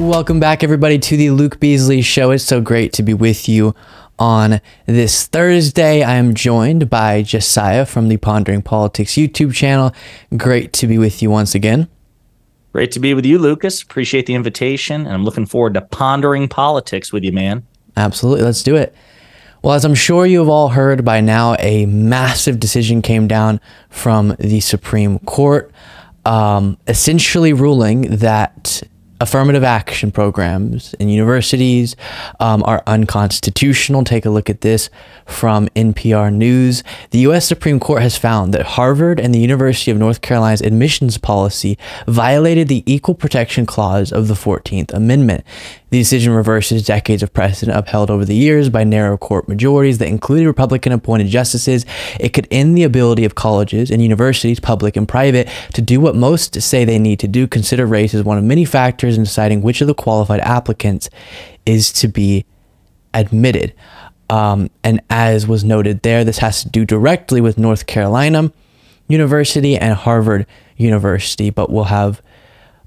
Welcome back, everybody, to the Luke Beasley Show. It's so great to be with you on this Thursday. I am joined by Josiah from the Pondering Politics YouTube channel. Great to be with you once again. Great to be with you, Lucas. Appreciate the invitation, and I'm looking forward to pondering politics with you, man. Absolutely. Let's do it. Well, as I'm sure you have all heard by now, a massive decision came down from the Supreme Court, um, essentially ruling that affirmative action programs in universities um, are unconstitutional. Take a look at this from NPR News. The U.S. Supreme Court has found that Harvard and the University of North Carolina's admissions policy violated the Equal Protection Clause of the 14th Amendment. The decision reverses decades of precedent upheld over the years by narrow court majorities that included Republican appointed justices. It could end the ability of colleges and universities, public and private, to do what most say they need to do consider race as one of many factors in deciding which of the qualified applicants is to be admitted. Um, and as was noted there, this has to do directly with North Carolina University and Harvard University, but will have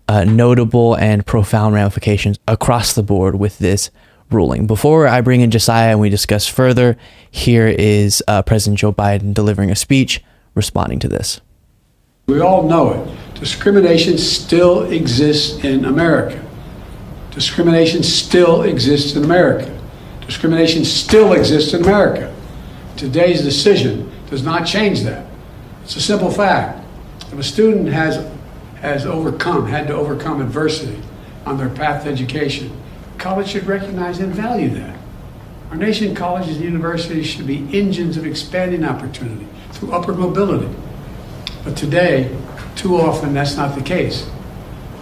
uh, notable and profound ramifications across the board with this ruling. Before I bring in Josiah and we discuss further, here is uh, President Joe Biden delivering a speech responding to this. We all know it. Discrimination still exists in America. Discrimination still exists in America. Discrimination still exists in America. Today's decision does not change that. It's a simple fact. If a student has has overcome, had to overcome adversity on their path to education, college should recognize and value that. Our nation colleges and universities should be engines of expanding opportunity through upward mobility. But today, too often, that's not the case.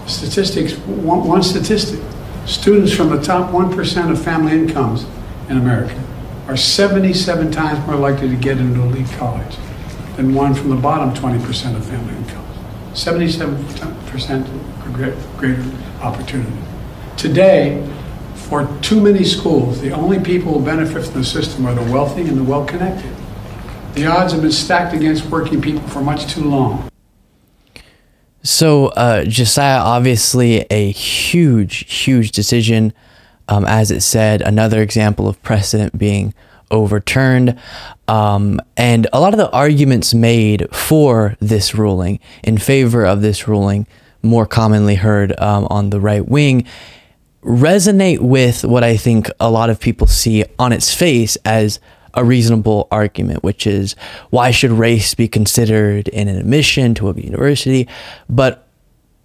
Statistics, one, one statistic, students from the top 1% of family incomes in America are 77 times more likely to get into elite college than one from the bottom 20% of family incomes. 77% greater opportunity. Today, for too many schools, the only people who benefit from the system are the wealthy and the well connected. The odds have been stacked against working people for much too long. So, uh, Josiah, obviously a huge, huge decision. Um, as it said, another example of precedent being overturned. Um, and a lot of the arguments made for this ruling, in favor of this ruling, more commonly heard um, on the right wing, resonate with what I think a lot of people see on its face as a reasonable argument, which is why should race be considered in an admission to a university? But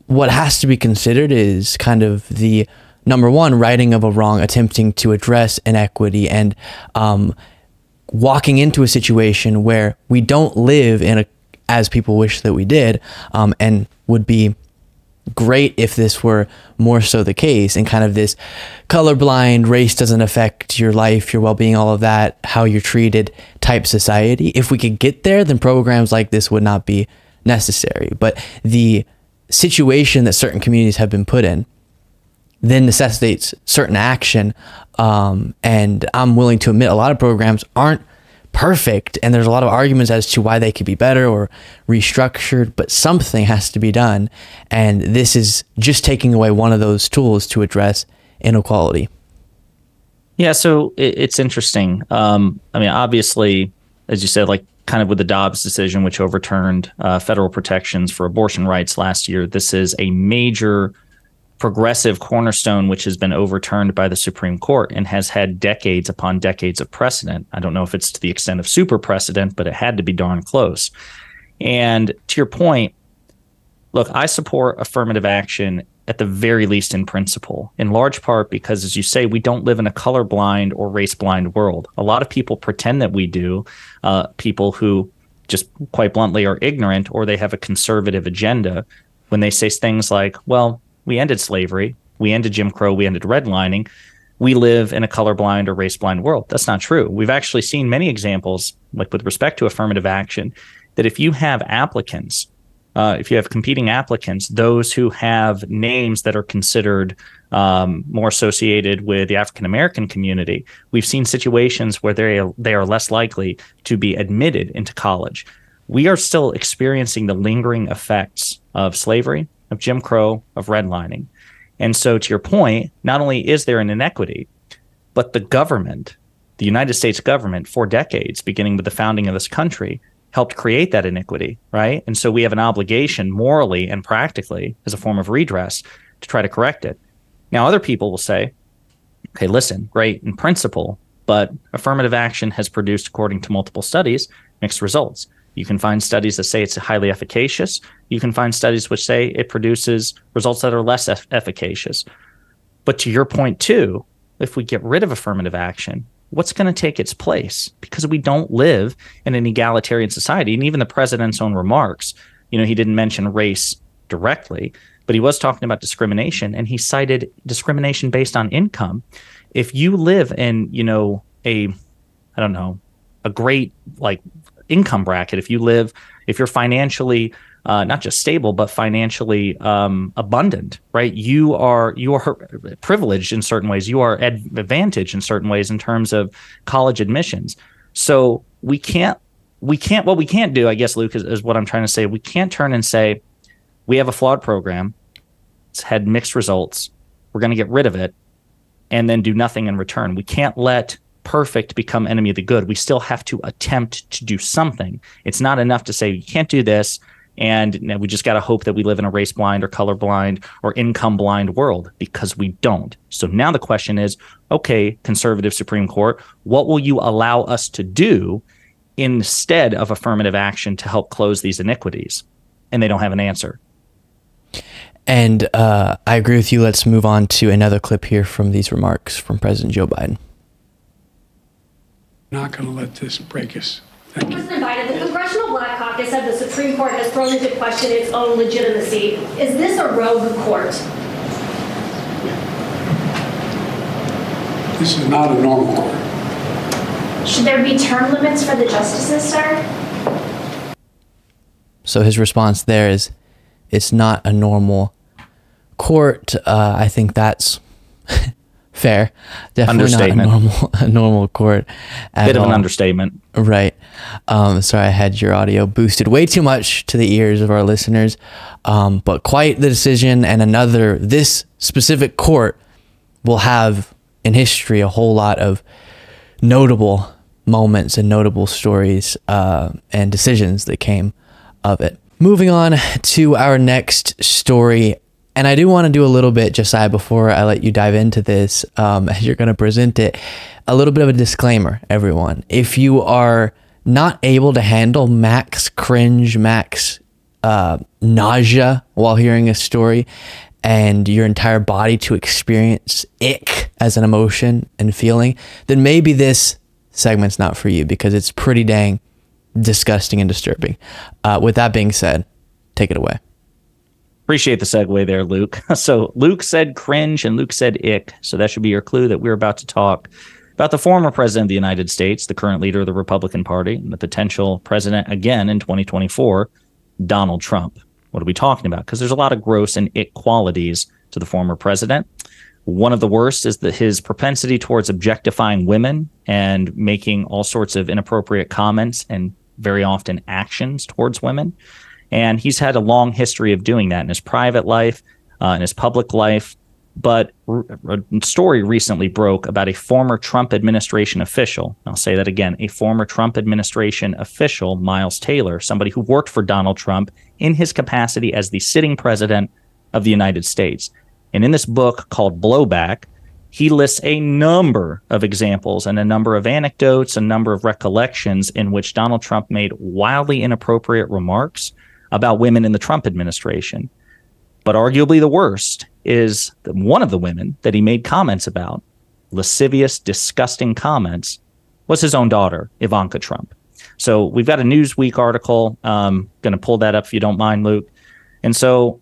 what has to be considered is kind of the number one, righting of a wrong, attempting to address inequity and um, walking into a situation where we don't live in a as people wish that we did, um, and would be great if this were more so the case and kind of this colorblind race doesn't affect your life your well-being all of that how you're treated type society if we could get there then programs like this would not be necessary but the situation that certain communities have been put in then necessitates certain action. Um, and I'm willing to admit a lot of programs aren't perfect, and there's a lot of arguments as to why they could be better or restructured, but something has to be done. And this is just taking away one of those tools to address inequality. Yeah, so it's interesting. Um, I mean, obviously, as you said, like kind of with the Dobbs decision, which overturned uh, federal protections for abortion rights last year, this is a major progressive cornerstone, which has been overturned by the Supreme Court and has had decades upon decades of precedent. I don't know if it's to the extent of super precedent, but it had to be darn close. And to your point, look, I support affirmative action at the very least in principle, in large part because, as you say, we don't live in a colorblind or race blind world. A lot of people pretend that we do, uh, people who just quite bluntly are ignorant or they have a conservative agenda when they say things like, well, we ended slavery, we ended Jim Crow, we ended redlining. We live in a colorblind or race blind world. That's not true. We've actually seen many examples, like with respect to affirmative action, that if you have applicants, uh, if you have competing applicants, those who have names that are considered um, more associated with the African American community, we've seen situations where they are, they are less likely to be admitted into college. We are still experiencing the lingering effects of slavery, of Jim Crow, of redlining. And so, to your point, not only is there an inequity, but the government, the United States government, for decades, beginning with the founding of this country, helped create that iniquity, right? And so we have an obligation morally and practically as a form of redress to try to correct it. Now, other people will say, okay, listen, great in principle, but affirmative action has produced, according to multiple studies, mixed results. You can find studies that say it's highly efficacious. You can find studies which say it produces results that are less eff- efficacious. But to your point, too, if we get rid of affirmative action, what's going to take its place? Because we don't live in an egalitarian society. And even the president's own remarks, you know, he didn't mention race directly, but he was talking about discrimination and he cited discrimination based on income. If you live in, you know, a, I don't know, a great like income bracket, if you live, if you're financially uh, not just stable but financially um, abundant, right? You are you are privileged in certain ways. You are advantaged in certain ways in terms of college admissions. So we can't we can't what we can't do, I guess, Luke is, is what I'm trying to say. We can't turn and say we have a flawed program it's had mixed results. We're going to get rid of it and then do nothing in return. We can't let perfect become enemy of the good. We still have to attempt to do something. It's not enough to say you can't do this and we just got to hope that we live in a race blind or color blind or income blind world because we don't. So now the question is, okay, conservative Supreme Court, what will you allow us to do instead of affirmative action to help close these iniquities? And they don't have an answer. And uh, I agree with you. Let's move on to another clip here from these remarks from President Joe Biden. Not going to let this break us. Thank you. President Biden, the Congressional Black Caucus said the Supreme Court has thrown into question its own legitimacy. Is this a rogue court? This is not a normal court. Should there be term limits for the justices, sir? So his response there is, it's not a normal court, uh, I think that's fair. Definitely not a normal a normal court. Bit of all. an understatement. Right. Um, sorry, I had your audio boosted way too much to the ears of our listeners. Um, but quite the decision, and another. This specific court will have in history a whole lot of notable moments and notable stories uh, and decisions that came of it. Moving on to our next story and I do want to do a little bit, Josiah, before I let you dive into this, um, as you're going to present it, a little bit of a disclaimer, everyone. If you are not able to handle max cringe, max uh, nausea while hearing a story, and your entire body to experience ick as an emotion and feeling, then maybe this segment's not for you because it's pretty dang disgusting and disturbing. Uh, with that being said, take it away. Appreciate the segue there, Luke. So Luke said cringe and Luke said ick. So that should be your clue that we're about to talk about the former president of the United States, the current leader of the Republican Party, and the potential president again in 2024, Donald Trump. What are we talking about? Because there's a lot of gross and ick qualities to the former president. One of the worst is that his propensity towards objectifying women and making all sorts of inappropriate comments and very often actions towards women. And he's had a long history of doing that in his private life, uh, in his public life. But a story recently broke about a former Trump administration official. I'll say that again a former Trump administration official, Miles Taylor, somebody who worked for Donald Trump in his capacity as the sitting president of the United States. And in this book called Blowback, he lists a number of examples and a number of anecdotes, a number of recollections in which Donald Trump made wildly inappropriate remarks about women in the Trump administration. But arguably the worst is that one of the women that he made comments about, lascivious, disgusting comments, was his own daughter, Ivanka Trump. So we've got a Newsweek article. Um, going to pull that up if you don't mind, Luke. And so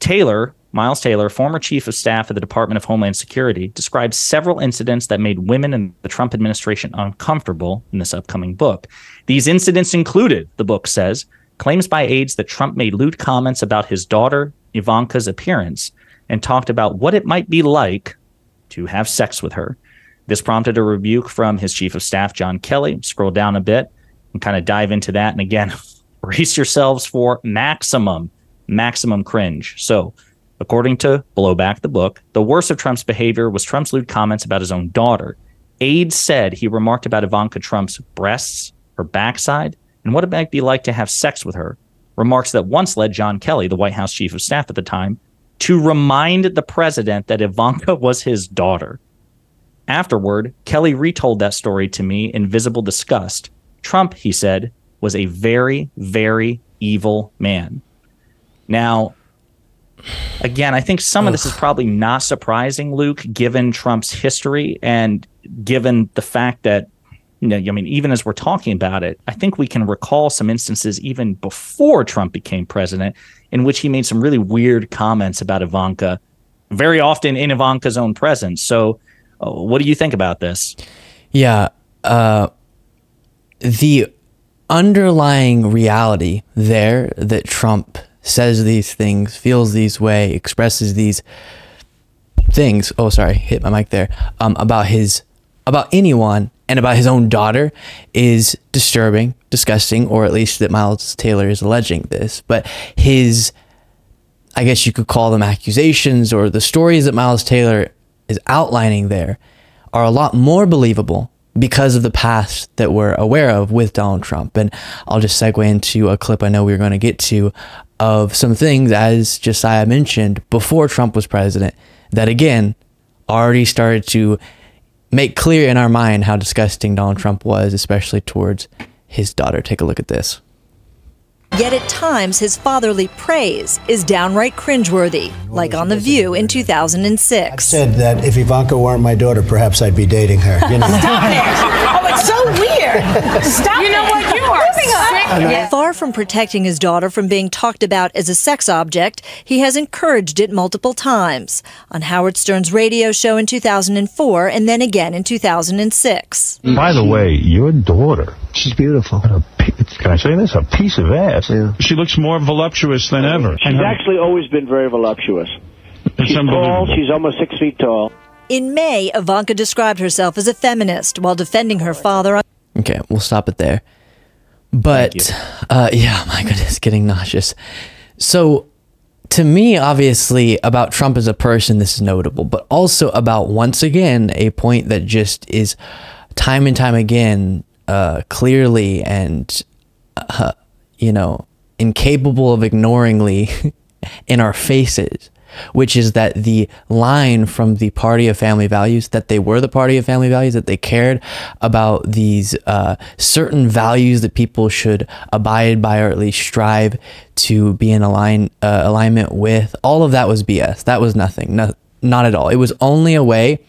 Taylor, Miles Taylor, former chief of staff at the Department of Homeland Security, describes several incidents that made women in the Trump administration uncomfortable in this upcoming book. These incidents included, the book says, claims by aides that Trump made lewd comments about his daughter Ivanka's appearance, and talked about what it might be like to have sex with her. This prompted a rebuke from his chief of staff, John Kelly. Scroll down a bit and kind of dive into that. And again, brace yourselves for maximum, maximum cringe. So, according to Blowback the book, the worst of Trump's behavior was Trump's lewd comments about his own daughter. Aides said he remarked about Ivanka Trump's breasts, her backside, and what it might be like to have sex with her. Remarks that once led John Kelly, the White House chief of staff at the time, to remind the president that Ivanka was his daughter. Afterward, Kelly retold that story to me in visible disgust. Trump, he said, was a very, very evil man. Now, again, I think some of this is probably not surprising, Luke, given Trump's history and given the fact that, you know, I mean, even as we're talking about it, I think we can recall some instances even before Trump became president in which he made some really weird comments about Ivanka, very often in Ivanka's own presence. So, uh, what do you think about this? Yeah. Uh, the underlying reality there that Trump says these things, feels these way, expresses these things. Oh, sorry, hit my mic there. Um, about his, about anyone and about his own daughter is disturbing, disgusting, or at least that Miles Taylor is alleging this. But his, I guess you could call them accusations or the stories that Miles Taylor is outlining there are a lot more believable because of the past that we're aware of with Donald Trump. And I'll just segue into a clip I know we are going to get to of some things, as Josiah mentioned, before Trump was president, that again already started to make clear in our mind how disgusting Donald Trump was, especially towards his daughter. Take a look at this. Yet at times, his fatherly praise is downright cringeworthy, like on The View in 2006. I said that if Ivanka weren't my daughter, perhaps I'd be dating her. You know? Stop it! It's so weird. Stop you know what? You are sick. Far from protecting his daughter from being talked about as a sex object, he has encouraged it multiple times on Howard Stern's radio show in 2004 and then again in 2006. By the way, your daughter, She's beautiful. a can I say this? A piece of ass. Yeah. She looks more voluptuous than ever. She's actually always been very voluptuous. It's She's tall. She's almost six feet tall. In May, Ivanka described herself as a feminist while defending her father on Okay, we'll stop it there. But uh, yeah, my goodness, getting nauseous. So, to me, obviously, about Trump as a person, this is notable, but also about once again a point that just is time and time again uh, clearly and uh, you know incapable of ignoringly in our faces which is that the line from the party of family values that they were the party of family values that they cared about these uh, certain values that people should abide by or at least strive to be in align uh, alignment with all of that was bs that was nothing no, not at all. It was only a way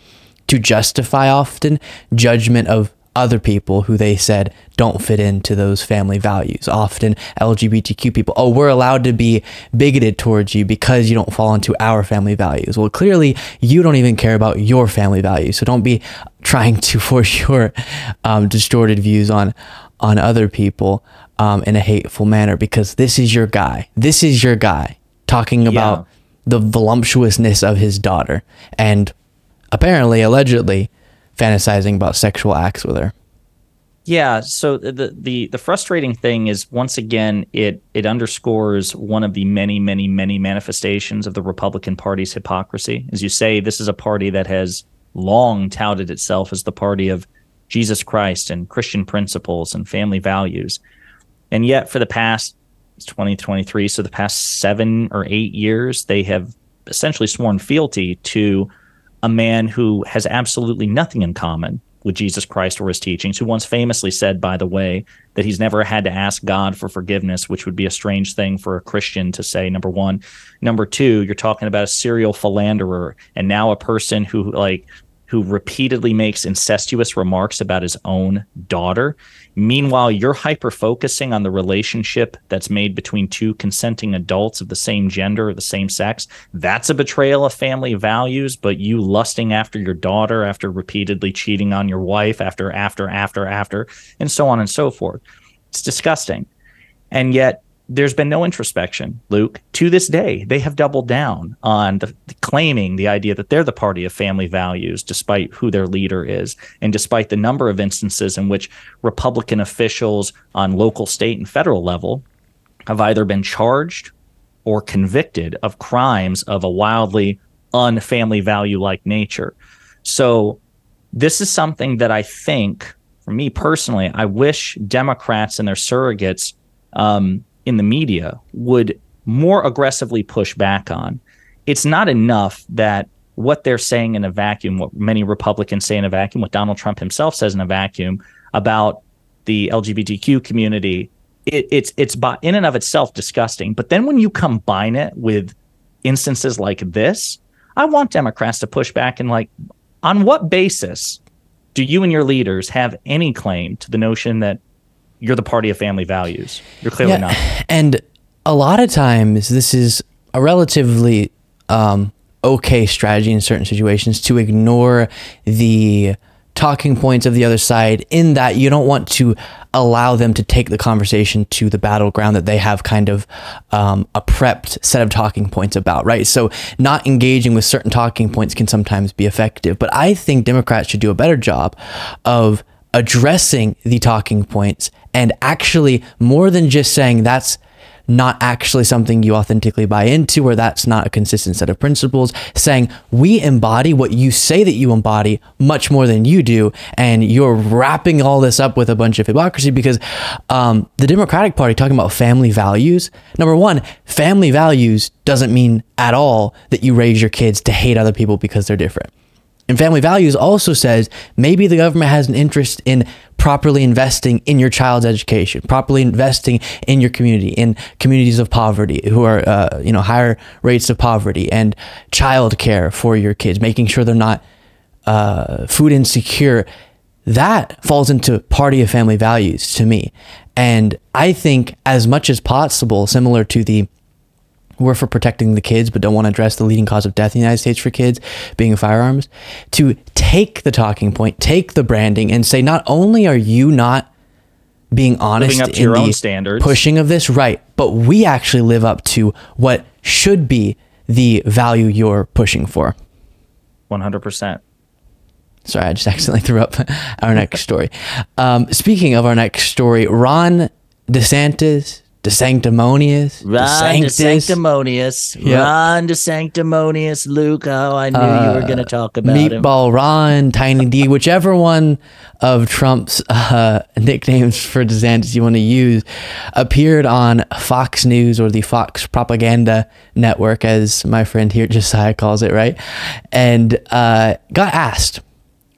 to justify often judgment of other people who they said don't fit into those family values. Often LGBTQ people, oh, we're allowed to be bigoted towards you because you don't fall into our family values. Well, clearly you don't even care about your family values. So don't be trying to force your um, distorted views on on other people um, in a hateful manner because this is your guy. This is your guy talking about the voluptuousness of his daughter and apparently allegedly fantasizing about sexual acts with her. Yeah, so the the the frustrating thing is once again it it underscores one of the many many many manifestations of the Republican Party's hypocrisy. As you say, this is a party that has long touted itself as the party of Jesus Christ and Christian principles and family values. And yet for the past it's 2023, so the past 7 or 8 years they have essentially sworn fealty to a man who has absolutely nothing in common with Jesus Christ or his teachings, who once famously said, by the way, that he's never had to ask God for forgiveness, which would be a strange thing for a Christian to say, number one. Number two, you're talking about a serial philanderer and now a person who, like, who repeatedly makes incestuous remarks about his own daughter. Meanwhile, you're hyper focusing on the relationship that's made between two consenting adults of the same gender or the same sex. That's a betrayal of family values, but you lusting after your daughter after repeatedly cheating on your wife, after, after, after, after, and so on and so forth. It's disgusting. And yet, there's been no introspection, Luke. To this day, they have doubled down on the, the claiming the idea that they're the party of family values, despite who their leader is, and despite the number of instances in which Republican officials on local, state, and federal level have either been charged or convicted of crimes of a wildly unfamily value like nature. So, this is something that I think, for me personally, I wish Democrats and their surrogates um, in the media would more aggressively push back on. It's not enough that what they're saying in a vacuum, what many Republicans say in a vacuum, what Donald Trump himself says in a vacuum about the LGBTQ community, it, it's it's by, in and of itself disgusting. But then when you combine it with instances like this, I want Democrats to push back and like, on what basis do you and your leaders have any claim to the notion that you're the party of family values. You're clearly yeah, not. And a lot of times, this is a relatively um, okay strategy in certain situations to ignore the talking points of the other side in that you don't want to allow them to take the conversation to the battleground that they have kind of um, a prepped set of talking points about, right? So, not engaging with certain talking points can sometimes be effective. But I think Democrats should do a better job of addressing the talking points and actually more than just saying that's not actually something you authentically buy into or that's not a consistent set of principles saying we embody what you say that you embody much more than you do and you're wrapping all this up with a bunch of hypocrisy because um, the democratic party talking about family values number one family values doesn't mean at all that you raise your kids to hate other people because they're different and family values also says maybe the government has an interest in properly investing in your child's education, properly investing in your community, in communities of poverty who are, uh, you know, higher rates of poverty, and child care for your kids, making sure they're not uh, food insecure. That falls into party of family values to me. And I think, as much as possible, similar to the we're for protecting the kids but don't want to address the leading cause of death in the United States for kids being firearms, to take the talking point, take the branding, and say not only are you not being honest up to in the standards. pushing of this, right, but we actually live up to what should be the value you're pushing for. 100%. Sorry, I just accidentally threw up our next story. Um, speaking of our next story, Ron DeSantis the sanctimonious, Ron the sanctimonious, yep. Ron the sanctimonious, Luke. Oh, I knew uh, you were going to talk about Meatball him. Ron, Tiny D, whichever one of Trump's uh, nicknames for DeSantis you want to use, appeared on Fox News or the Fox Propaganda Network, as my friend here Josiah calls it, right? And uh, got asked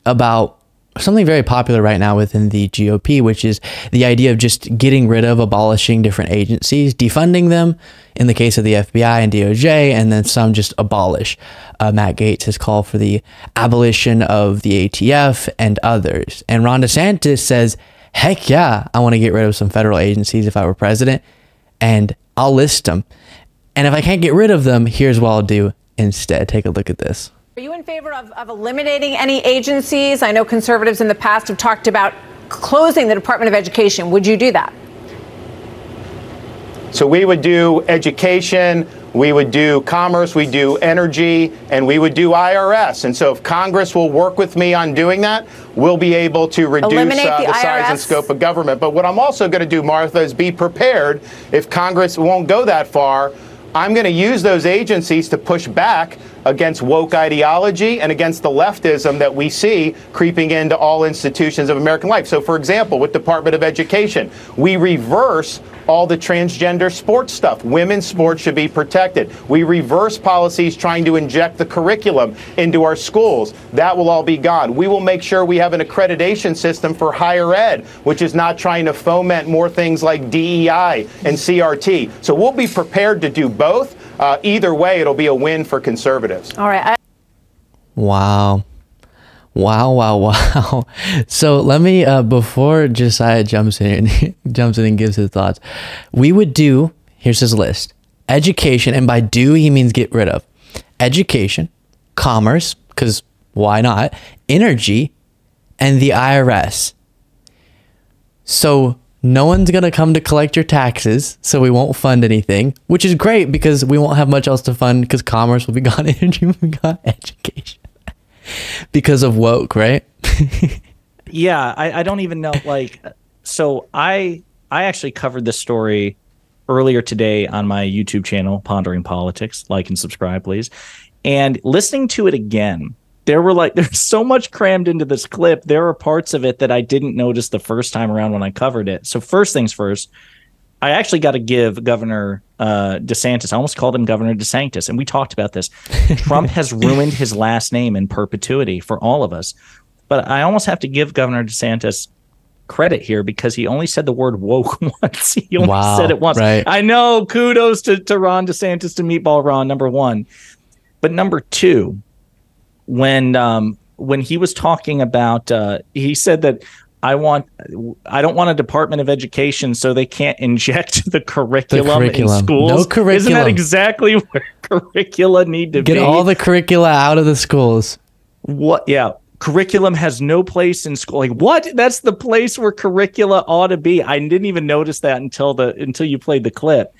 about something very popular right now within the GOP, which is the idea of just getting rid of, abolishing different agencies, defunding them in the case of the FBI and DOJ, and then some just abolish. Uh, Matt Gaetz has called for the abolition of the ATF and others. And Ron DeSantis says, heck yeah, I want to get rid of some federal agencies if I were president, and I'll list them. And if I can't get rid of them, here's what I'll do instead. Take a look at this. Are you in favor of, of eliminating any agencies? I know conservatives in the past have talked about closing the Department of Education. Would you do that? So we would do education, we would do commerce, we do energy, and we would do IRS. And so if Congress will work with me on doing that, we'll be able to reduce uh, the, the size and scope of government. But what I'm also going to do, Martha, is be prepared if Congress won't go that far. I'm going to use those agencies to push back against woke ideology and against the leftism that we see creeping into all institutions of American life. So, for example, with Department of Education, we reverse all the transgender sports stuff. Women's sports should be protected. We reverse policies trying to inject the curriculum into our schools. That will all be gone. We will make sure we have an accreditation system for higher ed, which is not trying to foment more things like DEI and CRT. So we'll be prepared to do both. Uh, either way, it'll be a win for conservatives. All right. I- wow. Wow, wow, wow. So let me uh, before Josiah jumps in jumps in and gives his thoughts, we would do here's his list. Education, and by do he means get rid of. Education, commerce, because why not? Energy, and the IRS. So no one's going to come to collect your taxes, so we won't fund anything, which is great because we won't have much else to fund because commerce will be gone, energy will be gone, education. because of woke, right? yeah, I, I don't even know. Like, so I I actually covered this story earlier today on my YouTube channel, Pondering Politics. Like and subscribe, please. And listening to it again, there were like there's so much crammed into this clip. There are parts of it that I didn't notice the first time around when I covered it. So first things first, I actually got to give Governor uh, DeSantis. I almost called him Governor DeSantis, and we talked about this. Trump has ruined his last name in perpetuity for all of us. But I almost have to give Governor DeSantis credit here because he only said the word woke once. He only wow, said it once. Right. I know. Kudos to, to Ron DeSantis to Meatball Ron, number one. But number two, when um, when he was talking about, uh, he said that I want, I don't want a Department of Education so they can't inject the curriculum, the curriculum. in schools. No curriculum. Isn't that exactly where curricula need to Get be? Get all the curricula out of the schools. What? Yeah curriculum has no place in school. Like what? That's the place where curricula ought to be. I didn't even notice that until the until you played the clip.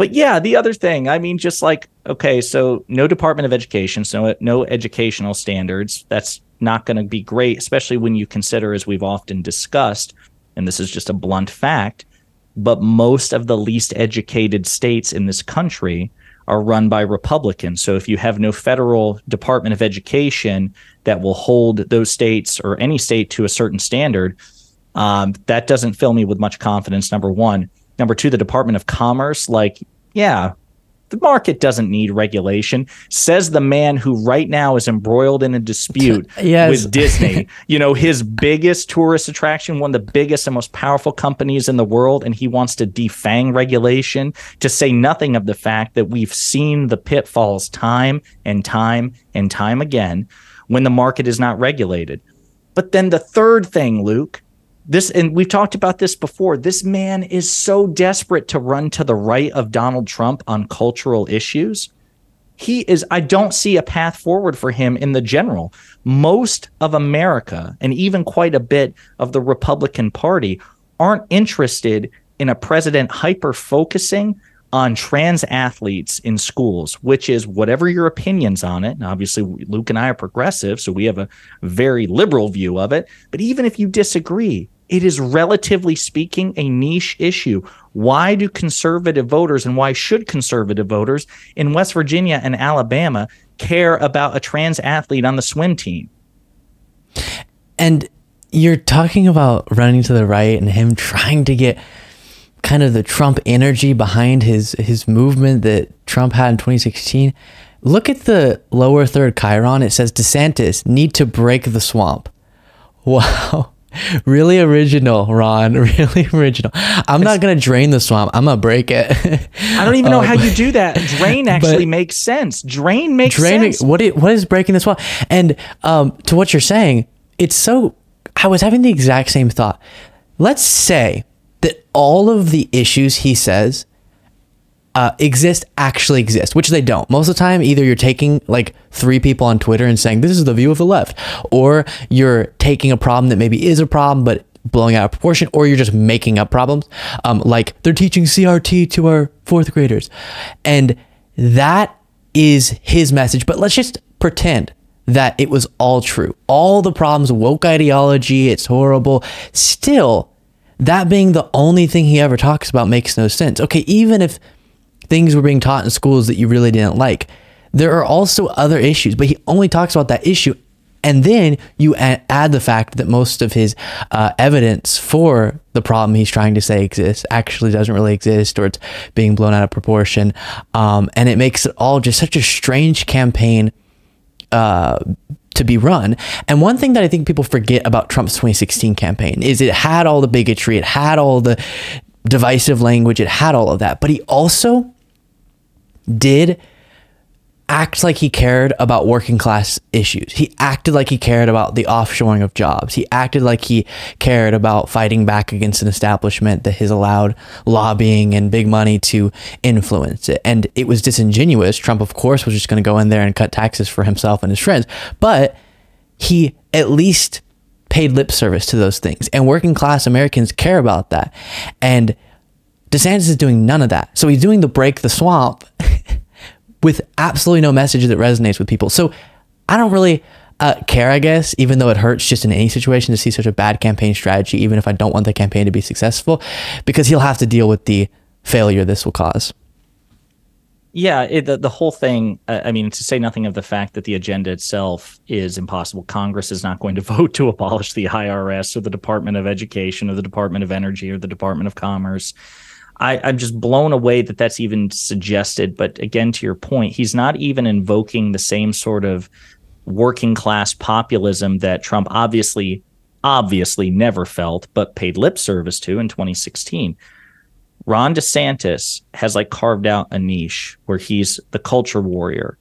But yeah, the other thing, I mean, just like okay, so no Department of Education, so no educational standards. That's not going to be great, especially when you consider, as we've often discussed, and this is just a blunt fact, but most of the least educated states in this country are run by Republicans. So if you have no federal Department of Education that will hold those states or any state to a certain standard, um, that doesn't fill me with much confidence. Number one. Number two, the Department of Commerce, like, yeah, the market doesn't need regulation, says the man who right now is embroiled in a dispute yes. with Disney. you know, his biggest tourist attraction, one of the biggest and most powerful companies in the world, and he wants to defang regulation, to say nothing of the fact that we've seen the pitfalls time and time and time again when the market is not regulated. But then the third thing, Luke, this and we've talked about this before this man is so desperate to run to the right of Donald Trump on cultural issues. He is i don't see a path forward for him in the general. Most of america and even quite a bit of the republican party aren't interested in a president hyper focusing on trans athletes in schools which is whatever your opinions on it and obviously luke and i are progressive so we have a very liberal view of it but even if you disagree it is relatively speaking a niche issue. Why do conservative voters and why should conservative voters in West Virginia and Alabama care about a trans athlete on the swim team? And you're talking about running to the right and him trying to get kind of the Trump energy behind his his movement that Trump had in 2016. Look at the lower third Chyron. It says DeSantis need to break the swamp. Wow really original, Ron. Really original. I'm not gonna drain the swamp. I'm gonna break it. I don't even know um, how you do that. Drain actually makes sense. Drain makes drain, sense. What it, what is breaking the swamp? And um, to what you're saying, it's so. I was having the exact same thought. Let's say all of the issues he says uh, exist actually exist, which they don't. Most of the time, either you're taking like three people on Twitter and saying this is the view of the left, or you're taking a problem that maybe is a problem but blowing out of proportion, or you're just making up problems. Um, like they're teaching CRT to our fourth graders, and that is his message. But let's just pretend that it was all true. All the problems, woke ideology, it's horrible. Still, that being the only thing he ever talks about makes no sense. Okay, even if things were being taught in schools that you really didn't like. There are also other issues, but he only talks about that issue. And then you add the fact that most of his uh, evidence for the problem he's trying to say exists actually doesn't really exist or it's being blown out of proportion. Um, and it makes it all just such a strange campaign uh, to be run. And one thing that I think people forget about Trump's 2016 campaign is it had all the bigotry, it had all the divisive language, it had all of that. But he also did act like he cared about working class issues. He acted like he cared about the offshoring of jobs. He acted like he cared about fighting back against an establishment that has allowed lobbying and big money to influence it. And it was disingenuous. Trump, of course, was just going to go in there and cut taxes for himself and his friends. But he at least paid lip service to those things. And working class Americans care about that. And DeSantis is doing none of that. So he's doing the break the swamp with absolutely no message that resonates with people. So I don't really uh, care, I guess, even though it hurts just in any situation to see such a bad campaign strategy, even if I don't want the campaign to be successful, because he'll have to deal with the failure this will cause. Yeah, it, the, the whole thing, uh, I mean, to say nothing of the fact that the agenda itself is impossible. Congress is not going to vote to abolish the IRS or the Department of Education or the Department of Energy or the Department of Commerce. I, I'm just blown away that that's even suggested. But again, to your point, he's not even invoking the same sort of working class populism that Trump obviously, obviously never felt, but paid lip service to in 2016. Ron DeSantis has like carved out a niche where he's the culture warrior.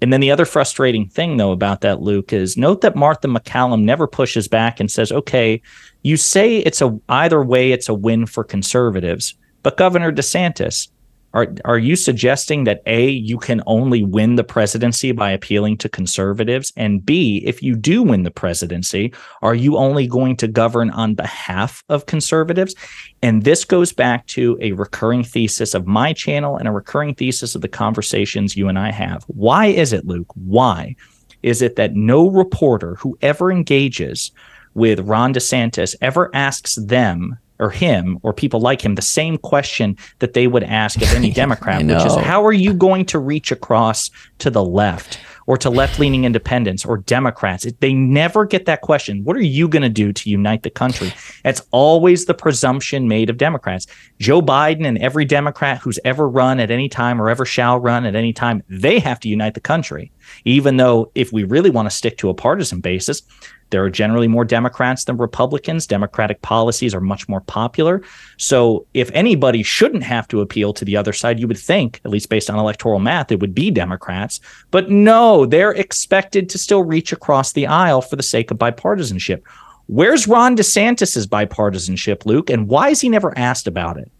And then the other frustrating thing, though, about that, Luke, is note that Martha MacCallum never pushes back and says, okay, you say it's a either way, it's a win for conservatives. But Governor DeSantis, are are you suggesting that A, you can only win the presidency by appealing to conservatives? And B, if you do win the presidency, are you only going to govern on behalf of conservatives? And this goes back to a recurring thesis of my channel and a recurring thesis of the conversations you and I have. Why is it, Luke? Why is it that no reporter who ever engages with Ron DeSantis ever asks them or him or people like him the same question that they would ask of any Democrat, which is how are you going to reach across to the left? Or to left leaning independents or Democrats. They never get that question. What are you going to do to unite the country? It's always the presumption made of Democrats. Joe Biden and every Democrat who's ever run at any time or ever shall run at any time, they have to unite the country. Even though, if we really want to stick to a partisan basis, there are generally more Democrats than Republicans. Democratic policies are much more popular. So, if anybody shouldn't have to appeal to the other side, you would think, at least based on electoral math, it would be Democrats. But no, they're expected to still reach across the aisle for the sake of bipartisanship. Where's Ron DeSantis's bipartisanship, Luke? And why is he never asked about it?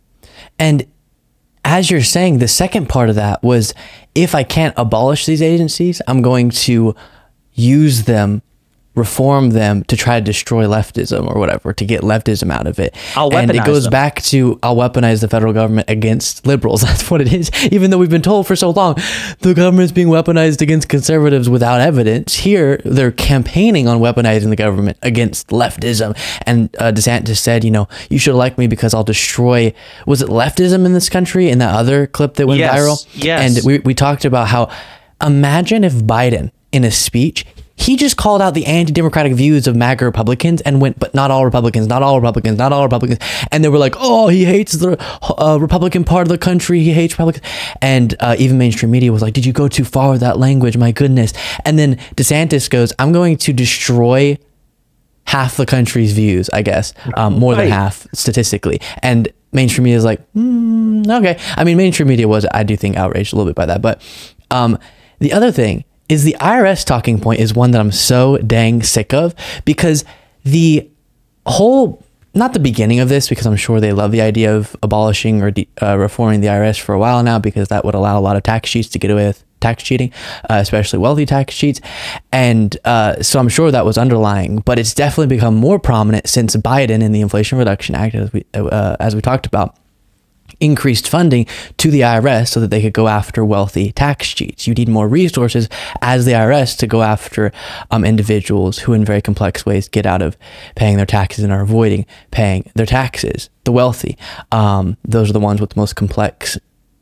And as you're saying, the second part of that was if I can't abolish these agencies, I'm going to use them reform them to try to destroy leftism or whatever to get leftism out of it. I'll and it goes them. back to I'll weaponize the federal government against liberals. That's what it is. Even though we've been told for so long the government's being weaponized against conservatives without evidence. Here they're campaigning on weaponizing the government against leftism. And uh, DeSantis said, you know, you should elect me because I'll destroy. Was it leftism in this country? In that other clip that went yes, viral. Yes. And we we talked about how. Imagine if Biden in a speech he just called out the anti-democratic views of MAGA Republicans and went, but not all Republicans, not all Republicans, not all Republicans. And they were like, oh, he hates the uh, Republican part of the country. He hates Republicans. And uh, even mainstream media was like, did you go too far with that language? My goodness. And then DeSantis goes, I'm going to destroy half the country's views, I guess, um, more than half statistically. And mainstream media is like, mm, okay. I mean, mainstream media was, I do think, outraged a little bit by that. But um, the other thing is the IRS talking point is one that I'm so dang sick of because the whole not the beginning of this because I'm sure they love the idea of abolishing or de- uh, reforming the IRS for a while now because that would allow a lot of tax cheats to get away with tax cheating, uh, especially wealthy tax cheats. And uh, so I'm sure that was underlying, but it's definitely become more prominent since Biden and the Inflation Reduction Act, as we uh, as we talked about increased funding to the IRS so that they could go after wealthy tax cheats. You need more resources as the IRS to go after um, individuals who, in very complex ways, get out of paying their taxes and are avoiding paying their taxes. The wealthy, um, those are the ones with the most complex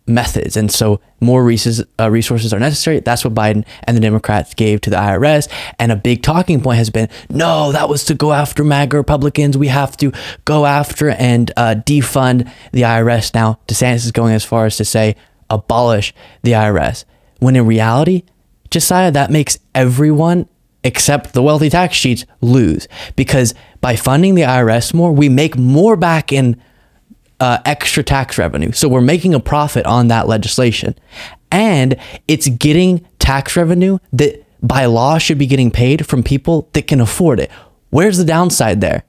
methods. And so more resources, uh, resources are necessary. That's what Biden and the Democrats gave to the IRS. And a big talking point has been no, that was to go after MAGA Republicans. We have to go after and uh, defund the IRS. Now, DeSantis is going as far as to say abolish the IRS. When in reality, Josiah, that makes everyone except the wealthy tax cheats lose because by funding the IRS more, we make more back in uh, extra tax revenue. So we're making a profit on that legislation. And it's getting tax revenue that by law should be getting paid from people that can afford it. Where's the downside there?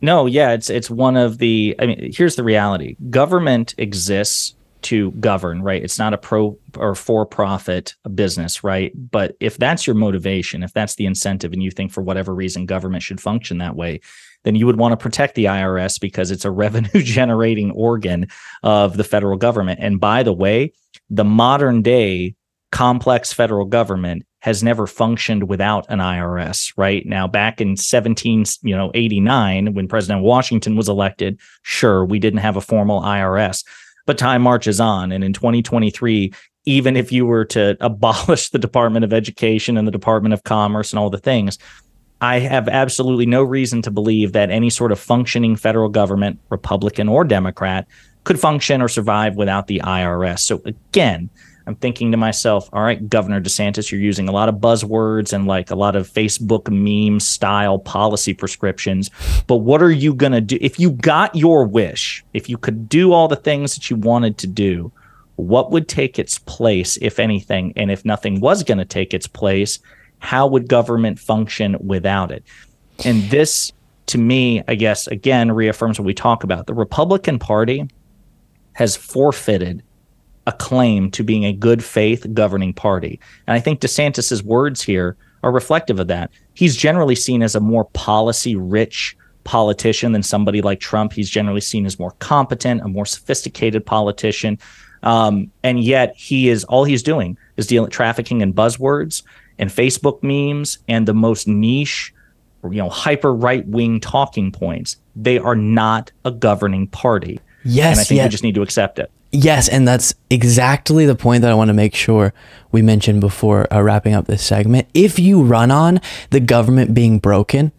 No, yeah, it's it's one of the I mean, here's the reality. Government exists to govern, right? It's not a pro or for profit business, right? But if that's your motivation, if that's the incentive, and you think for whatever reason government should function that way, then you would want to protect the IRS because it's a revenue generating organ of the federal government. And by the way, the modern day complex federal government has never functioned without an IRS, right? Now back in 17, you know, 89 when President Washington was elected, sure, we didn't have a formal IRS. But time marches on and in 2023 even if you were to abolish the Department of Education and the Department of Commerce and all the things, I have absolutely no reason to believe that any sort of functioning federal government, Republican or Democrat, could function or survive without the IRS. So again, I'm thinking to myself, all right, Governor DeSantis, you're using a lot of buzzwords and like a lot of Facebook meme style policy prescriptions. But what are you going to do? If you got your wish, if you could do all the things that you wanted to do, what would take its place, if anything? And if nothing was going to take its place, how would government function without it? And this, to me, I guess, again, reaffirms what we talk about. The Republican Party has forfeited a claim to being a good faith governing party. And I think DeSantis's words here are reflective of that. He's generally seen as a more policy rich politician than somebody like Trump. He's generally seen as more competent, a more sophisticated politician. Um, and yet he is all he's doing is dealing trafficking in buzzwords and Facebook memes and the most niche, you know, hyper right wing talking points. They are not a governing party. Yes, and I think yes. we just need to accept it. Yes, and that's exactly the point that I want to make sure we mentioned before uh, wrapping up this segment. If you run on the government being broken,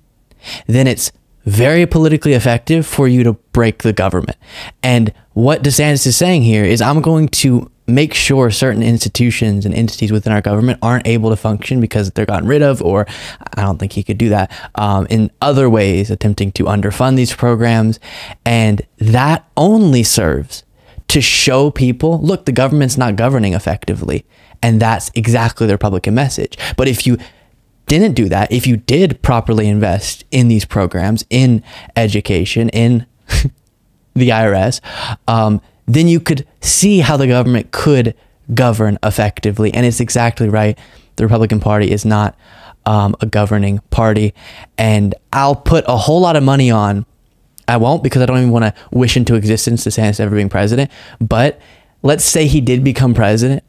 then it's very politically effective for you to break the government. And what DeSantis is saying here is I'm going to make sure certain institutions and entities within our government aren't able to function because they're gotten rid of, or I don't think he could do that um, in other ways, attempting to underfund these programs. And that only serves to show people look, the government's not governing effectively. And that's exactly the Republican message. But if you didn't do that, if you did properly invest in these programs, in education, in the IRS, um, then you could see how the government could govern effectively. And it's exactly right. The Republican Party is not um, a governing party. And I'll put a whole lot of money on, I won't because I don't even want to wish into existence DeSantis ever being president. But let's say he did become president.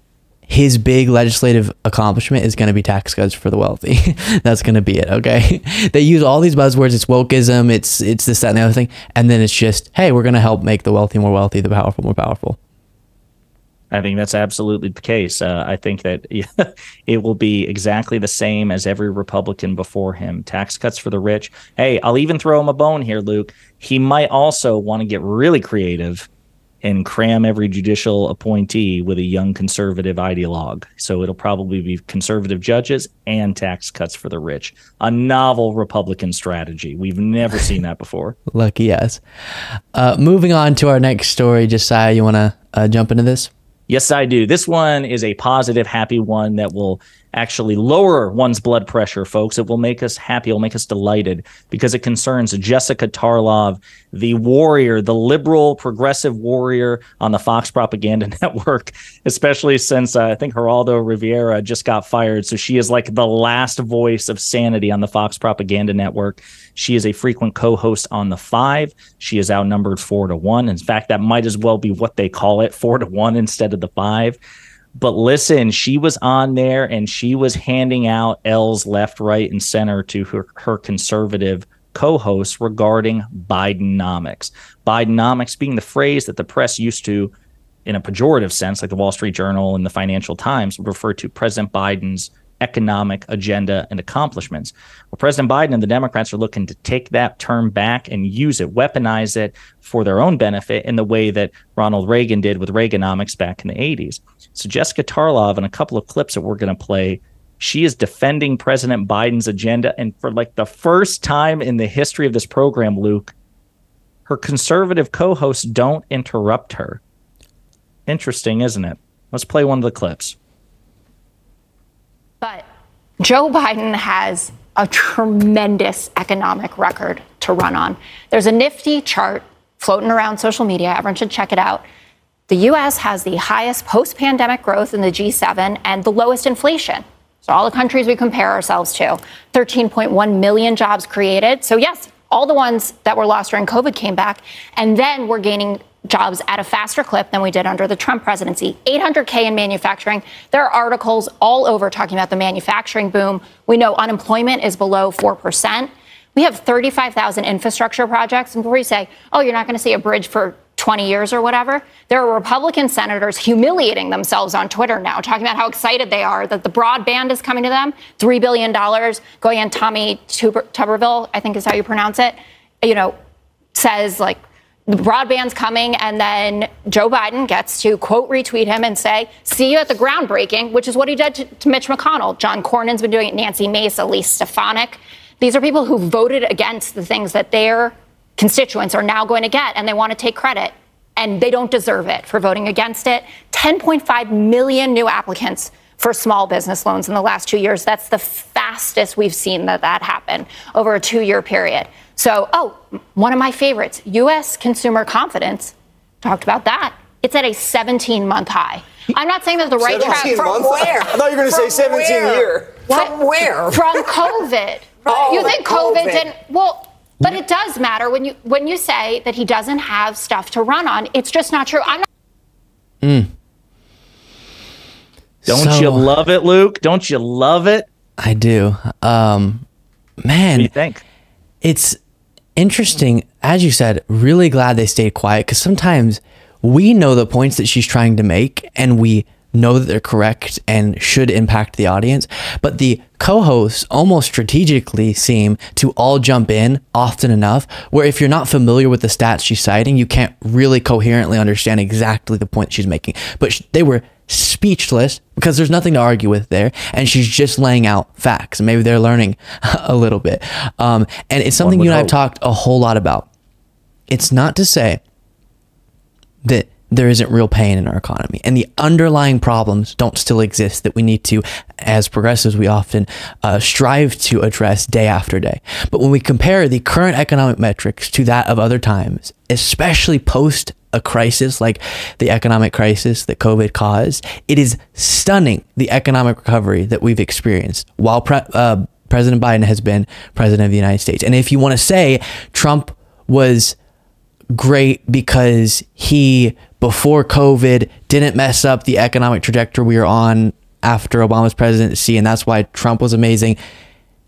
His big legislative accomplishment is going to be tax cuts for the wealthy. That's going to be it. Okay. they use all these buzzwords. It's wokeism. It's, it's this, that, and the other thing. And then it's just, hey, we're going to help make the wealthy more wealthy, the powerful more powerful. I think that's absolutely the case. Uh, I think that it will be exactly the same as every Republican before him. Tax cuts for the rich. Hey, I'll even throw him a bone here, Luke. He might also want to get really creative and cram every judicial appointee with a young conservative ideologue. So it'll probably be conservative judges and tax cuts for the rich. A novel Republican strategy. We've never seen that before. Lucky yes. Uh, moving on to our next story, Josiah, you want to uh, jump into this? Yes, I do. This one is a positive, happy one that will actually lower one's blood pressure, folks. It will make us happy. It will make us delighted because it concerns Jessica Tarlov, the warrior, the liberal progressive warrior on the Fox Propaganda Network, especially since uh, I think Geraldo Rivera just got fired. So she is like the last voice of sanity on the Fox Propaganda Network. She is a frequent co host on The Five. She is outnumbered four to one. In fact, that might as well be what they call it four to one instead of the five. But listen, she was on there and she was handing out L's left, right, and center to her, her conservative co hosts regarding Bidenomics. Bidenomics being the phrase that the press used to, in a pejorative sense, like the Wall Street Journal and the Financial Times, would refer to President Biden's economic agenda and accomplishments. Well, President Biden and the Democrats are looking to take that term back and use it, weaponize it for their own benefit in the way that Ronald Reagan did with Reaganomics back in the 80s. So Jessica Tarlov, in a couple of clips that we're going to play, she is defending President Biden's agenda. And for like the first time in the history of this program, Luke, her conservative co hosts don't interrupt her. Interesting, isn't it? Let's play one of the clips. But Joe Biden has a tremendous economic record to run on. There's a nifty chart floating around social media. Everyone should check it out. the US has the highest post pandemic growth in the G7 and the lowest inflation. So, all the countries we compare ourselves to 13.1 million jobs created. So, yes, all the ones that were lost during COVID came back. And then we're gaining jobs at a faster clip than we did under the Trump presidency. 800K in manufacturing. There are articles all over talking about the manufacturing boom. We know unemployment is below 4%. We have 35,000 infrastructure projects. And before you say, oh, you're not going to see a bridge for 20 years or whatever, there are Republican senators humiliating themselves on Twitter now, talking about how excited they are that the broadband is coming to them. $3 billion going on Tommy Tuberville, I think is how you pronounce it, you know, says like, broadband's coming, and then Joe Biden gets to quote retweet him and say, "See you at the groundbreaking," which is what he did to, to Mitch McConnell. John Cornyn's been doing it. Nancy Mace, Elise Stefanik. These are people who voted against the things that their constituents are now going to get, and they want to take credit, and they don't deserve it for voting against it. 10.5 million new applicants for small business loans in the last two years. That's the fastest we've seen that that happen over a two-year period. So, oh, one of my favorites, U.S. consumer confidence, talked about that. It's at a 17 month high. I'm not saying that the right track from where? I thought you were going to say 17 where? year. From where? From COVID. oh, you think COVID, COVID didn't? Well, but it does matter when you when you say that he doesn't have stuff to run on. It's just not true. I'm not. Mm. Don't so, you love it, Luke? Don't you love it? I do. Um, man, what do you think? It's interesting, as you said, really glad they stayed quiet because sometimes we know the points that she's trying to make and we know that they're correct and should impact the audience. But the co hosts almost strategically seem to all jump in often enough where if you're not familiar with the stats she's citing, you can't really coherently understand exactly the point she's making. But they were speechless because there's nothing to argue with there and she's just laying out facts maybe they're learning a little bit um, and it's something you and i've talked a whole lot about it's not to say that there isn't real pain in our economy and the underlying problems don't still exist that we need to as progressives we often uh, strive to address day after day but when we compare the current economic metrics to that of other times especially post a crisis like the economic crisis that COVID caused, it is stunning the economic recovery that we've experienced while pre- uh, President Biden has been president of the United States. And if you want to say Trump was great because he, before COVID, didn't mess up the economic trajectory we were on after Obama's presidency, and that's why Trump was amazing,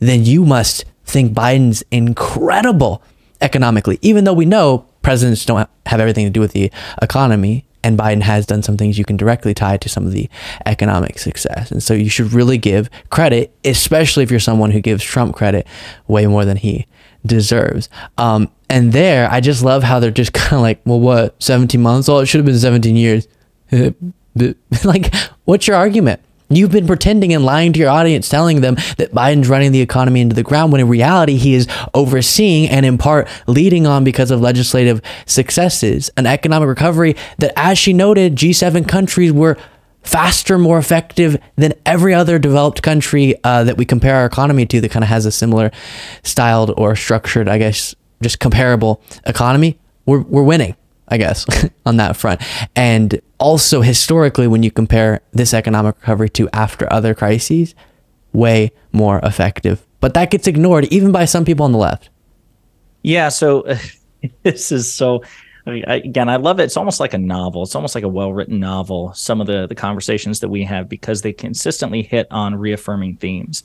then you must think Biden's incredible economically, even though we know presidents don't have everything to do with the economy and Biden has done some things you can directly tie to some of the economic success. And so you should really give credit, especially if you're someone who gives Trump credit way more than he deserves. Um, and there, I just love how they're just kind of like, well, what, 17 months? Oh, it should have been 17 years. like, what's your argument? You've been pretending and lying to your audience, telling them that Biden's running the economy into the ground when in reality he is overseeing and in part leading on because of legislative successes, an economic recovery that, as she noted, G7 countries were faster, more effective than every other developed country uh, that we compare our economy to that kind of has a similar styled or structured, I guess, just comparable economy. We're, we're winning. I guess, on that front. And also, historically, when you compare this economic recovery to after other crises, way more effective. But that gets ignored even by some people on the left. Yeah. So this is so. I again, I love it. It's almost like a novel. It's almost like a well-written novel. Some of the the conversations that we have because they consistently hit on reaffirming themes,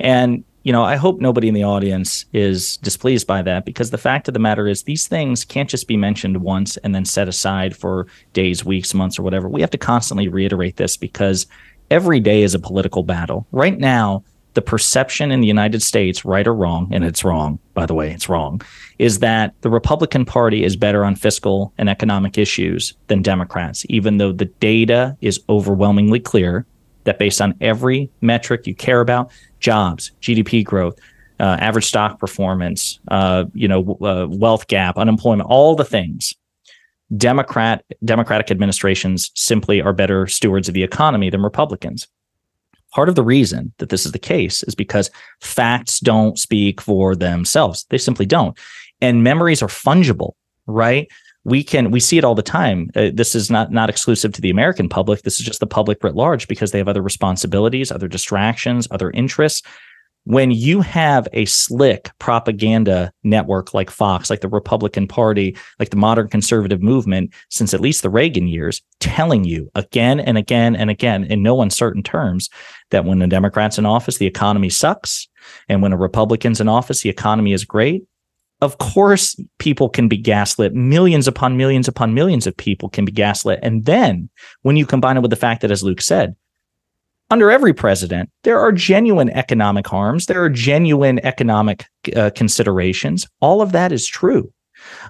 and you know, I hope nobody in the audience is displeased by that because the fact of the matter is these things can't just be mentioned once and then set aside for days, weeks, months, or whatever. We have to constantly reiterate this because every day is a political battle. Right now, the perception in the United States, right or wrong, and it's wrong, by the way, it's wrong, is that the Republican Party is better on fiscal and economic issues than Democrats, even though the data is overwhelmingly clear that based on every metric you care about, jobs, GDP growth, uh, average stock performance, uh, you know, uh, wealth gap, unemployment, all the things. Democrat Democratic administrations simply are better stewards of the economy than Republicans. Part of the reason that this is the case is because facts don't speak for themselves. They simply don't. And memories are fungible, right? we can we see it all the time. Uh, this is not not exclusive to the American public. This is just the public writ large because they have other responsibilities, other distractions, other interests. When you have a slick propaganda network like Fox, like the Republican Party, like the modern conservative movement, since at least the Reagan years, telling you again and again and again in no uncertain terms that when a Democrat's in office, the economy sucks. And when a Republican's in office, the economy is great of course people can be gaslit millions upon millions upon millions of people can be gaslit and then when you combine it with the fact that as luke said under every president there are genuine economic harms there are genuine economic uh, considerations all of that is true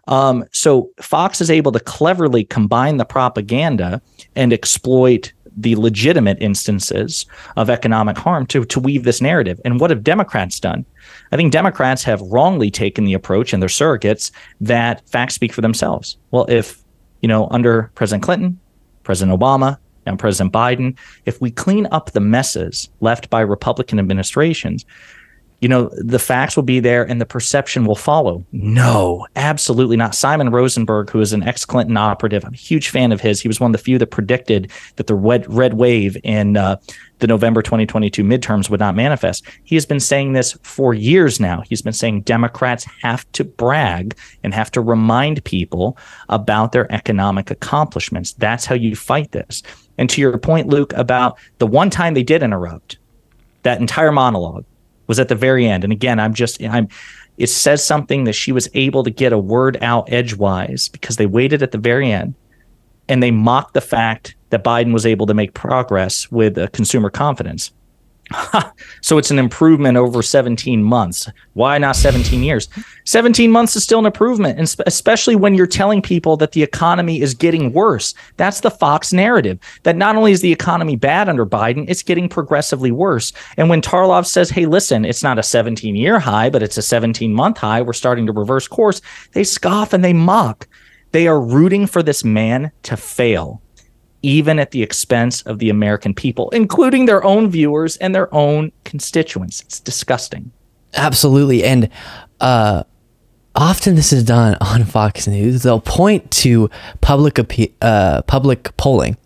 um, so fox is able to cleverly combine the propaganda and exploit the legitimate instances of economic harm to, to weave this narrative. And what have Democrats done? I think Democrats have wrongly taken the approach and their surrogates that facts speak for themselves. Well, if, you know, under President Clinton, President Obama, and President Biden, if we clean up the messes left by Republican administrations, you know, the facts will be there and the perception will follow. No, absolutely not. Simon Rosenberg, who is an ex Clinton operative, I'm a huge fan of his. He was one of the few that predicted that the red, red wave in uh, the November 2022 midterms would not manifest. He has been saying this for years now. He's been saying Democrats have to brag and have to remind people about their economic accomplishments. That's how you fight this. And to your point, Luke, about the one time they did interrupt that entire monologue was at the very end. And again, I'm just I'm it says something that she was able to get a word out edgewise because they waited at the very end and they mocked the fact that Biden was able to make progress with uh, consumer confidence. so it's an improvement over 17 months. Why not 17 years? 17 months is still an improvement, and especially when you're telling people that the economy is getting worse. That's the Fox narrative that not only is the economy bad under Biden, it's getting progressively worse. And when Tarlov says, hey, listen, it's not a 17 year high, but it's a 17 month high, we're starting to reverse course, they scoff and they mock. They are rooting for this man to fail even at the expense of the American people, including their own viewers and their own constituents. It's disgusting. Absolutely. And uh, often this is done on Fox News. They'll point to public uh, public polling,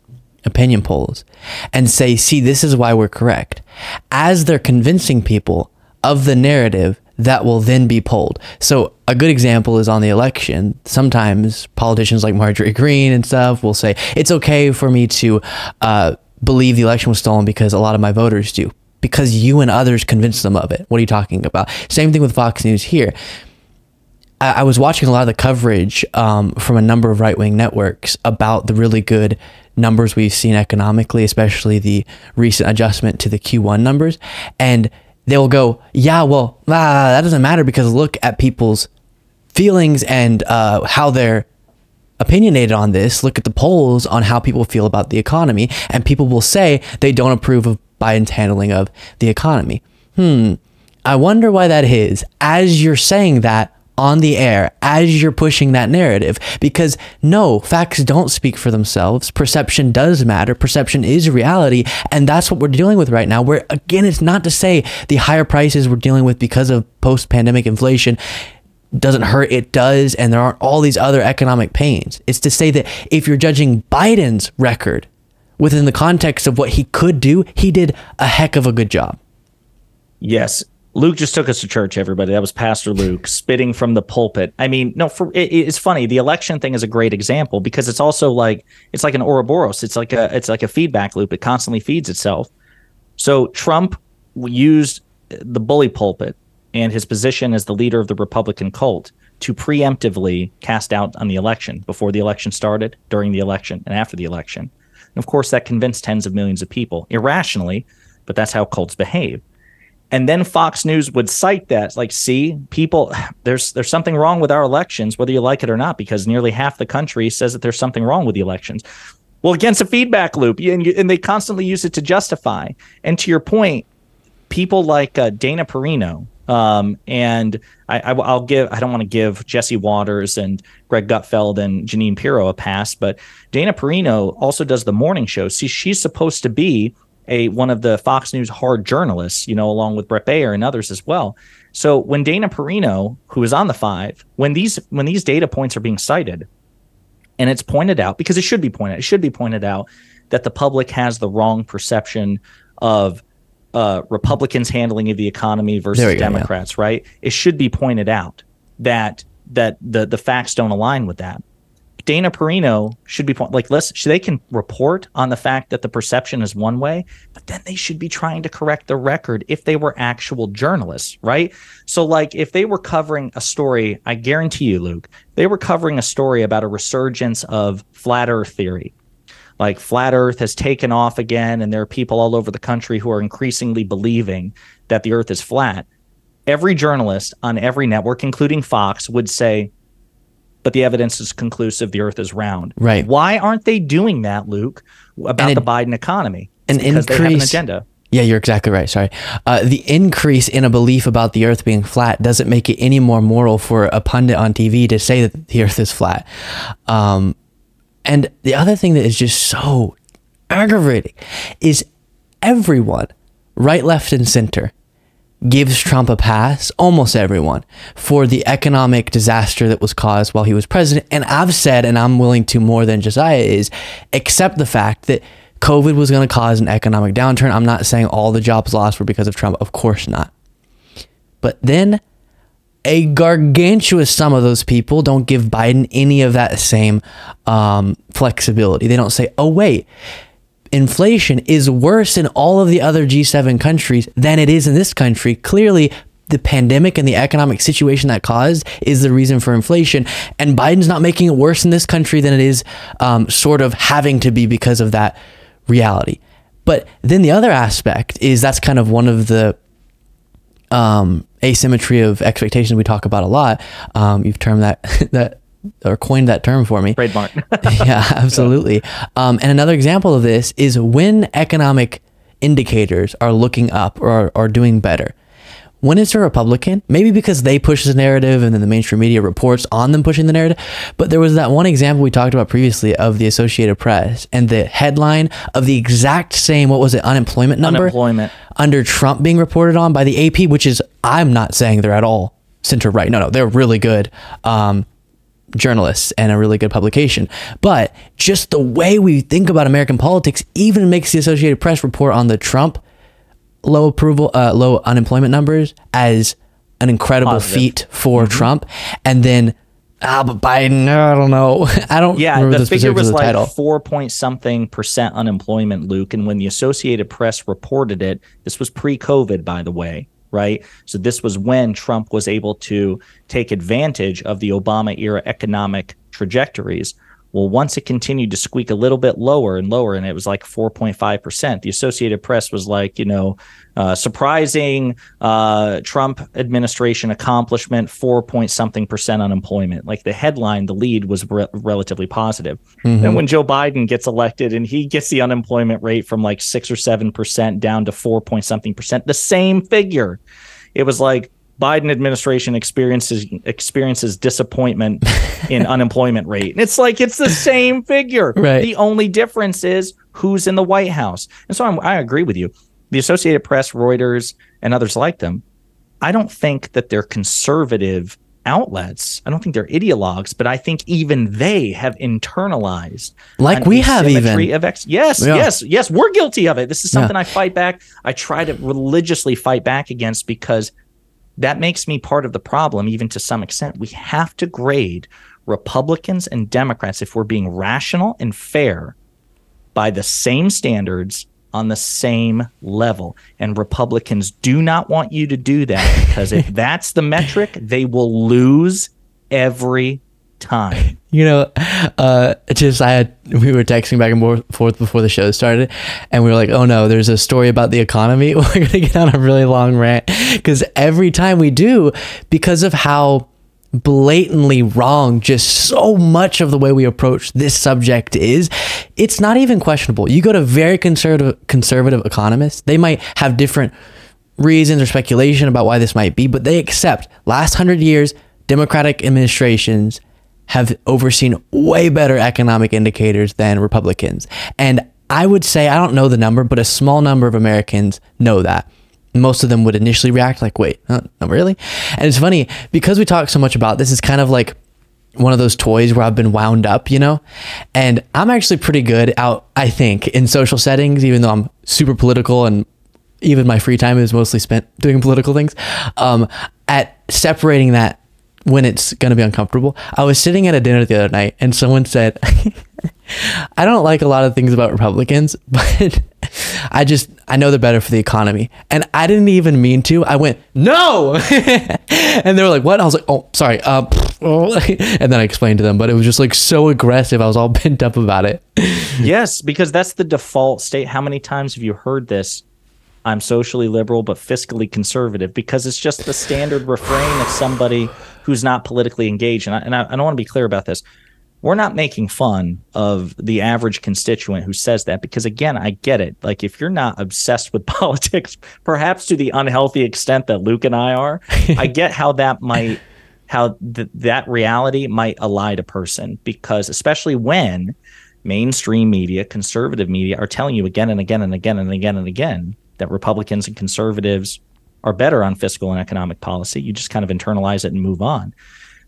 opinion polls, and say, "See, this is why we're correct," as they're convincing people of the narrative that will then be polled. So a good example is on the election. Sometimes politicians like Marjorie Greene and stuff will say it's okay for me to uh, believe the election was stolen because a lot of my voters do. Because you and others convinced them of it. What are you talking about? Same thing with Fox News here. I, I was watching a lot of the coverage um, from a number of right wing networks about the really good numbers we've seen economically, especially the recent adjustment to the Q1 numbers. And they'll go, yeah, well, ah, that doesn't matter because look at people's feelings and uh, how they're opinionated on this. Look at the polls on how people feel about the economy, and people will say they don't approve of Biden's handling of the economy. Hmm. I wonder why that is. As you're saying that, on the air as you're pushing that narrative because no, facts don't speak for themselves. Perception does matter. Perception is reality. And that's what we're dealing with right now. Where again, it's not to say the higher prices we're dealing with because of post pandemic inflation doesn't hurt. It does. And there aren't all these other economic pains. It's to say that if you're judging Biden's record within the context of what he could do, he did a heck of a good job. Yes. Luke just took us to church, everybody. That was Pastor Luke spitting from the pulpit. I mean, no, for it, it's funny. The election thing is a great example because it's also like it's like an Ouroboros. It's like a it's like a feedback loop. It constantly feeds itself. So Trump used the bully pulpit and his position as the leader of the Republican cult to preemptively cast out on the election before the election started, during the election, and after the election. And of course, that convinced tens of millions of people irrationally, but that's how cults behave and then Fox News would cite that, like, see, people, there's there's something wrong with our elections, whether you like it or not, because nearly half the country says that there's something wrong with the elections. Well, against a feedback loop, and, and they constantly use it to justify. And to your point, people like uh, Dana Perino, um, and I, will give I don't want to give Jesse Watters and Greg Gutfeld and Jeanine Pirro a pass, but Dana Perino also does the morning show. See, she's supposed to be a one of the Fox News hard journalists, you know, along with Bret Baier and others as well. So when Dana Perino, who is on the five, when these when these data points are being cited, and it's pointed out because it should be pointed. It should be pointed out that the public has the wrong perception of uh, Republicans' handling of the economy versus we go, yeah. Democrats. Right? It should be pointed out that that the the facts don't align with that. Dana Perino should be like listen, they can report on the fact that the perception is one way, but then they should be trying to correct the record if they were actual journalists, right? So like if they were covering a story, I guarantee you, Luke, they were covering a story about a resurgence of flat earth theory. Like flat earth has taken off again and there are people all over the country who are increasingly believing that the earth is flat. Every journalist on every network including Fox would say but the evidence is conclusive the earth is round. Right. Why aren't they doing that, Luke, about the Biden economy? an because they have an agenda. Yeah, you're exactly right. Sorry. Uh, the increase in a belief about the earth being flat doesn't make it any more moral for a pundit on TV to say that the earth is flat. Um, and the other thing that is just so aggravating is everyone, right, left, and center, gives Trump a pass, almost everyone, for the economic disaster that was caused while he was president. And I've said, and I'm willing to more than Josiah is, accept the fact that COVID was going to cause an economic downturn. I'm not saying all the jobs lost were because of Trump. Of course not. But then a gargantuous sum of those people don't give Biden any of that same um, flexibility. They don't say, oh, wait, inflation is worse in all of the other G7 countries than it is in this country. Clearly, the pandemic and the economic situation that caused is the reason for inflation. And Biden's not making it worse in this country than it is um, sort of having to be because of that reality. But then the other aspect is that's kind of one of the um, asymmetry of expectations we talk about a lot. Um, you've termed that that or coined that term for me. Trademark. yeah, absolutely. Um, and another example of this is when economic indicators are looking up or are doing better. When it's a Republican, maybe because they push the narrative and then the mainstream media reports on them pushing the narrative. But there was that one example we talked about previously of the Associated Press and the headline of the exact same, what was it, unemployment number? Unemployment. Under Trump being reported on by the AP, which is, I'm not saying they're at all center right. No, no, they're really good. Um, journalists and a really good publication. But just the way we think about American politics even makes the Associated Press report on the Trump low approval, uh, low unemployment numbers as an incredible Positive. feat for Trump. And then, ah, but Biden, I don't know. I don't Yeah, remember the, the, figure was the like title. four point something percent unemployment, Luke. And when the Associated Press reported it, this was pre-COVID, by the way, right? So this was when Trump was able to take advantage of the Obama era economic trajectories. Well, once it continued to squeak a little bit lower and lower, and it was like 4.5%, the Associated Press was like, you know, uh, surprising uh, Trump administration accomplishment, 4 point something percent unemployment. Like the headline, the lead was re- relatively positive. Mhm. And when Joe Biden gets elected and he gets the unemployment rate from like 6 or 7% down to 4 point something percent, the same figure. It was like, Biden administration experiences experiences disappointment in unemployment rate. And it's like it's the same figure. Right. The only difference is who's in the White House. And so I'm, I agree with you. The Associated Press, Reuters, and others like them. I don't think that they're conservative outlets. I don't think they're ideologues, but I think even they have internalized Like we have even. of ex- yes, Yeah. yes, yes. We're guilty of it. This is Yeah. something I fight back. I try to religiously fight back against because that makes me part of the problem, even to some extent. We have to grade Republicans and Democrats if we're being rational and fair by the same standards on the same level. And Republicans do not want you to do that because if that's the metric, they will lose every time. You know, uh, just I had we were texting back and forth before the show started, and we were like, "Oh no, there's a story about the economy." We're gonna get on a really long rant because every time we do, because of how blatantly wrong just so much of the way we approach this subject is, it's not even questionable. You go to very conservative conservative economists; they might have different reasons or speculation about why this might be, but they accept last hundred years Democratic administrations have overseen way better economic indicators than Republicans. And I would say, I don't know the number, but a small number of Americans know that. Most of them would initially react like, wait, huh, really? And it's funny because we talk so much about this, is kind of like one of those toys where I've been wound up, you know? And I'm actually pretty good out, I think, in social settings, even though I'm super political and even my free time is mostly spent doing political things, um, at separating that when it's going to be uncomfortable. I was sitting at a dinner the other night and someone said, I don't like a lot of things about Republicans, but I just, I know they're better for the economy. And I didn't even mean to. I went, no. and they were like, what? I was like, oh, sorry. Uh, and then I explained to them, but it was just like so aggressive. I was all bent up about it. yes, because that's the default state. How many times have you heard this? I'm socially liberal but fiscally conservative because it's just the standard refrain of somebody who's not politically engaged. And I, and I, I don't want to be clear about this. We're not making fun of the average constituent who says that because, again, I get it. Like, if you're not obsessed with politics, perhaps to the unhealthy extent that Luke and I are, I get how that might, how th- that reality might elide a person because, especially when mainstream media, conservative media are telling you again and again and again and again and again that Republicans and conservatives are better on fiscal and economic policy. You just kind of internalize it and move on.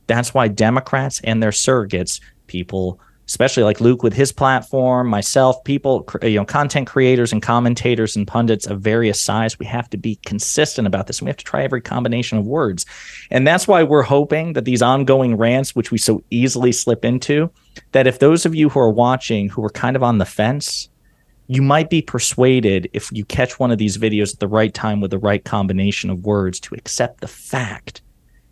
That's why Democrats and their surrogates, people, especially like Luke with his platform, myself, people, you know, content creators and commentators and pundits of various size, we have to be consistent about this. We have to try every combination of words. And that's why we're hoping that these ongoing rants, which we so easily slip into, that if those of you who are watching who are kind of on the fence, you might be persuaded if you catch one of these videos at the right time with the right combination of words to accept the fact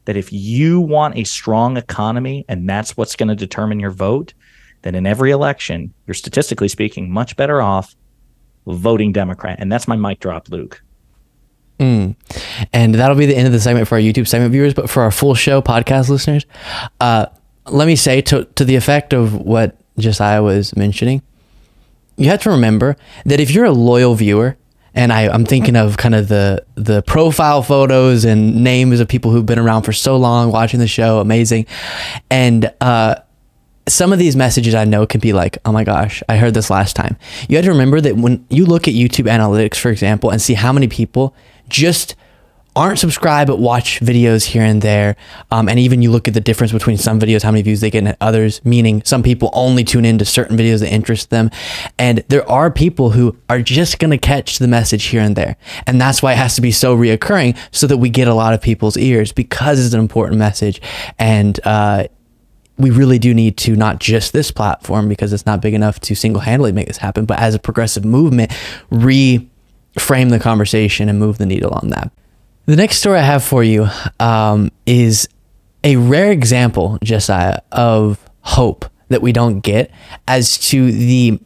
that if you want a strong economy and that's what's going to determine your vote, then in every election, you're statistically speaking much better off voting Democrat. And that's my mic drop, Luke. Mm. And that'll be the end of the segment for our YouTube segment viewers. But for our full show podcast listeners, uh, let me say to, to the effect of what Josiah was mentioning, you have to remember that if you're a loyal viewer, and I, I'm thinking of kind of the the profile photos and names of people who've been around for so long watching the show, amazing, and uh, some of these messages I know can be like, oh my gosh, I heard this last time. You have to remember that when you look at YouTube analytics, for example, and see how many people just aren't subscribed but watch videos here and there. Um, and even you look at the difference between some videos, how many views they get, and others, meaning some people only tune into certain videos that interest them. And there are people who are just going to catch the message here and there. And that's why it has to be so reoccurring so that we get a lot of people's ears because it's an important message. And, uh, we really do need to not just this platform because it's not big enough to single-handedly make this happen, but as a progressive movement, reframe the conversation and move the needle on that. The next story I have for you um, is a rare example, Josiah, of hope that we don't get as to the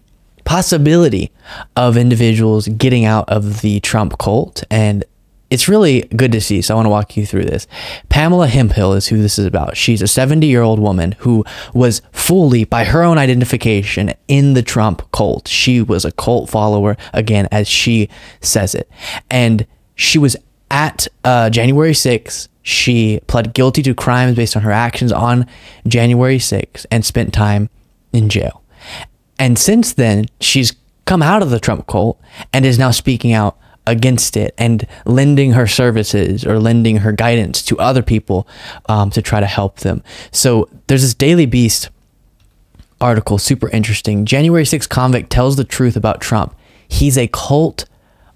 possibility of individuals getting out of the Trump cult. And it's really good to see. So I want to walk you through this. Pamela Hemphill is who this is about. She's a 70 year old woman who was fully, by her own identification, in the Trump cult. She was a cult follower, again, as she says it. And she was at uh, January 6th, she pled guilty to crimes based on her actions on January 6th and spent time in jail. And since then, she's come out of the Trump cult and is now speaking out against it and lending her services or lending her guidance to other people um, to try to help them. So there's this Daily Beast article, super interesting. January 6th convict tells the truth about Trump. He's a cult